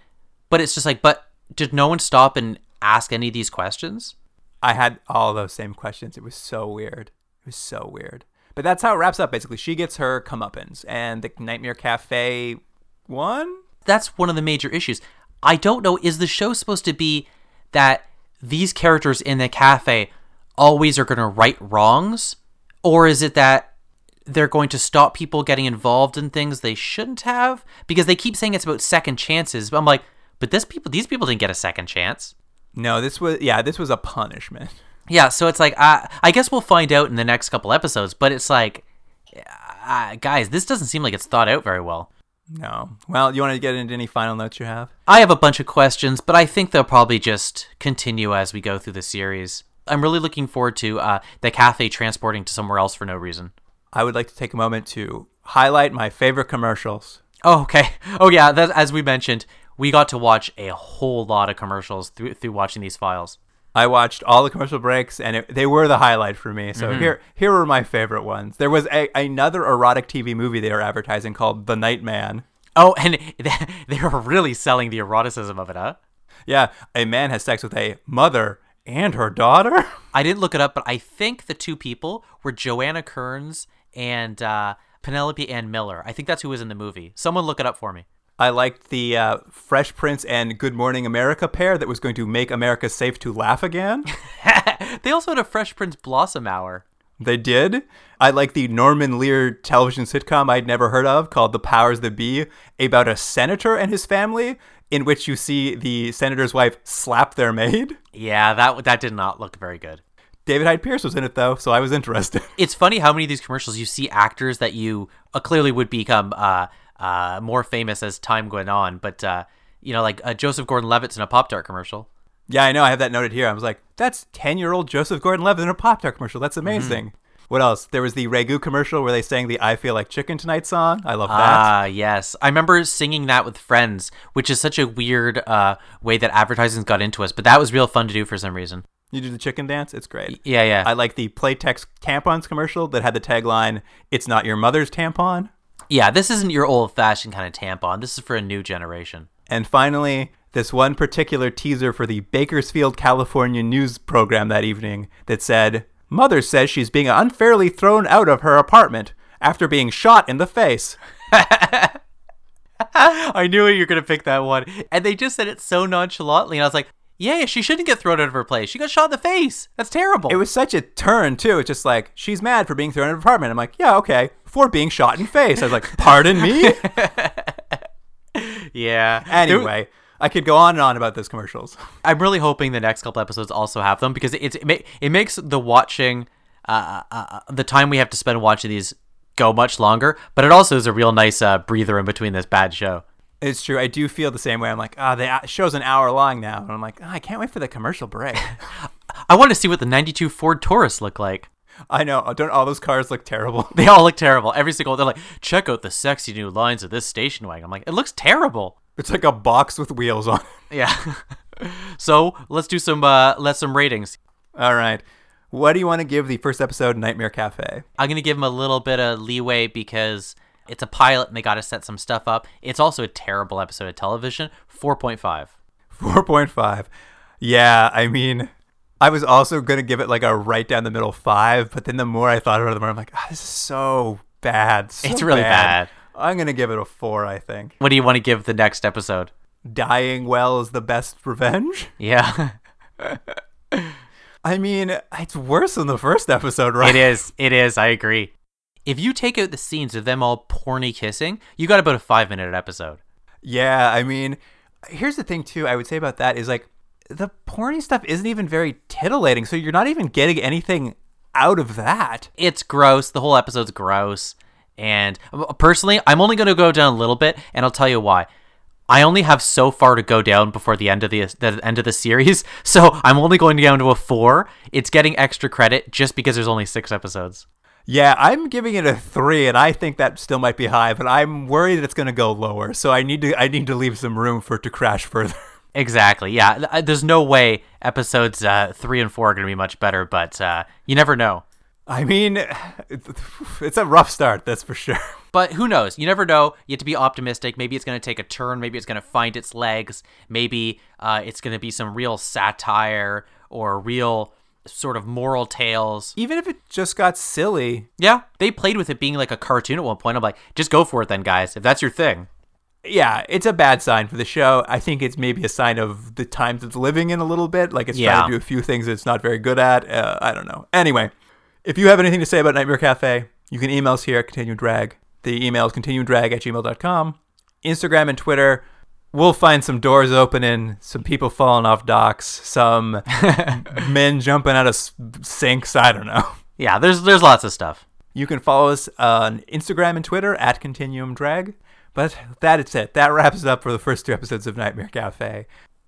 but it's just like, but did no one stop and ask any of these questions? I had all those same questions. It was so weird. It was so weird. But that's how it wraps up. Basically, she gets her comeuppance, and the Nightmare Cafe won. That's one of the major issues. I don't know. Is the show supposed to be that these characters in the cafe always are going to right wrongs, or is it that they're going to stop people getting involved in things they shouldn't have? Because they keep saying it's about second chances, but I'm like, but this people, these people didn't get a second chance. No, this was yeah, this was a punishment. Yeah, so it's like i i guess we'll find out in the next couple episodes, but it's like, uh, guys, this doesn't seem like it's thought out very well. No. Well, you want to get into any final notes you have? I have a bunch of questions, but I think they'll probably just continue as we go through the series. I'm really looking forward to uh, the Cathay transporting to somewhere else for no reason. I would like to take a moment to highlight my favorite commercials. Oh, okay. Oh, yeah. That, as we mentioned, we got to watch a whole lot of commercials through through watching these files. I watched all the commercial breaks, and it, they were the highlight for me. So here, here were my favorite ones. There was a, another erotic TV movie they were advertising called The Night Man. Oh, and they were really selling the eroticism of it, huh? Yeah, a man has sex with a mother and her daughter. I didn't look it up, but I think the two people were Joanna Kerns and uh, Penelope Ann Miller. I think that's who was in the movie. Someone look it up for me. I liked the uh, Fresh Prince and Good Morning America pair that was going to make America safe to laugh again. They also had a Fresh Prince Blossom Hour. They did. I like the Norman Lear television sitcom I'd never heard of called The Powers That Be about a senator and his family, in which you see the senator's wife slap their maid. Yeah, that that did not look very good. David Hyde Pierce was in it though, so I was interested. It's funny how many of these commercials you see actors that you uh, clearly would become uh, uh, more famous as time went on, but uh, you know, like uh, Joseph Gordon-Levitt's in a Pop Tart commercial. yeah, I know. I have that noted here. I was like, that's 10 year old Joseph Gordon Levitt in a Pop Tart commercial. That's amazing. What else? There was the Ragu commercial where they sang the I Feel Like Chicken Tonight song. I love that. Ah, yes. I remember singing that with friends, which is such a weird uh, way that advertising got into us, but that was real fun to do for some reason. You do the chicken dance? It's great. Yeah, yeah. I like the Playtex tampons commercial that had the tagline, It's not your mother's tampon. Yeah, this isn't your old fashioned kind of tampon. This is for a new generation. And finally, this one particular teaser for the Bakersfield, California news program that evening that said, Mother says she's being unfairly thrown out of her apartment after being shot in the face. I knew you were going to pick that one. And they just said it so nonchalantly. And I was like, yeah, she shouldn't get thrown out of her place. She got shot in the face. That's terrible. It was such a turn, too. It's just like, she's mad for being thrown out of her apartment. I'm like, yeah, okay. For being shot in face. I was like, pardon me? yeah. Anyway, I could go on and on about those commercials. I'm really hoping the next couple episodes also have them because it's, it, ma- it makes the watching, uh, uh, the time we have to spend watching these go much longer. But it also is a real nice uh, breather in between this bad show. It's true. I do feel the same way. I'm like, ah, the show's an hour long now. And I'm like, ah, I can't wait for the commercial break. I want to see what the 92 Ford Taurus look like. I know. Don't all those cars look terrible? They all look terrible. Every single they're like, check out the sexy new lines of this station wagon. I'm like, it looks terrible. It's like a box with wheels on. Yeah. so let's do some uh let's some ratings. All right. What do you want to give the first episode, Nightmare Cafe? I'm gonna give him a little bit of leeway because it's a pilot and they gotta set some stuff up. It's also a terrible episode of television. Four point five. 4.5. Yeah, I mean, I was also going to give it like a right down the middle five, but then the more I thought about it, the more I'm like, ah, this is so bad. so It's really bad. I'm going to give it a four, I think. What do you want to give the next episode? Dying well is the best revenge. Yeah. I mean, it's worse than the first episode, right? it is. It is, I agree. If you take out the scenes of them all porny kissing, you got about a five minute episode. Yeah, I mean, here's the thing too. I would say about that is like the porny stuff isn't even very titillating, so you're not even getting anything out of that. it's gross. The whole episode's gross. And uh, personally, I'm only going to go down a little bit, and I'll tell you why. I only have so far to go down before the end of the, the end of the series, so I'm only going to go down to a four. It's getting extra credit just because there's only six episodes. Yeah, I'm giving it a three, and I think that still might be high, but I'm worried that it's going to go lower. So I need to I need to leave some room for it to crash further. Exactly. Yeah. uh, There's no way episodes uh, three and four are going to be much better, but uh, you never know. I mean, it's a rough start, that's for sure. But who knows? You never know. You have to be optimistic. Maybe it's going to take a turn. Maybe it's going to find its legs. Maybe uh, it's going to be some real satire or real sort of moral tales. Even if it just got silly, Yeah, they played with it being like a cartoon at one point. I'm like, just go for it then, guys, if that's your thing. yeah, it's a bad sign for the show. I think it's maybe a sign of the times it's living in a little bit. Like it's Yeah. trying to do a few things it's not very good at. Uh, I don't know. Anyway, if you have anything to say about Nightmare Cafe, you can email us here at Continuum Drag. The email is continuumdrag at gmail.com. Instagram and Twitter, we'll find some doors opening, some people falling off docks, some men jumping out of sinks. I don't know. Yeah, there's there's lots of stuff. You can follow us on Instagram and Twitter at Continuum Drag. But that is it. That wraps it up for the first two episodes of Nightmare Cafe.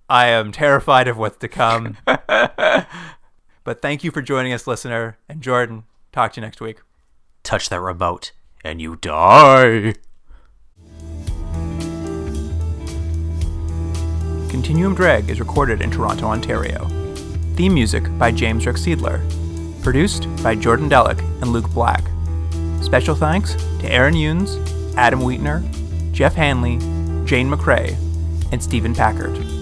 I am terrified of what's to come. but thank you for joining us, listener. And Jordan, talk to you next week. Touch that remote and you die. Continuum Drag is recorded in Toronto, Ontario. Theme music by James Rexedler. Produced by Jordan Delic and Luke Black. Special thanks to Aaron Yunes, Adam Wheatner, Jeff Hanley, Jane McRae, and Stephen Packard.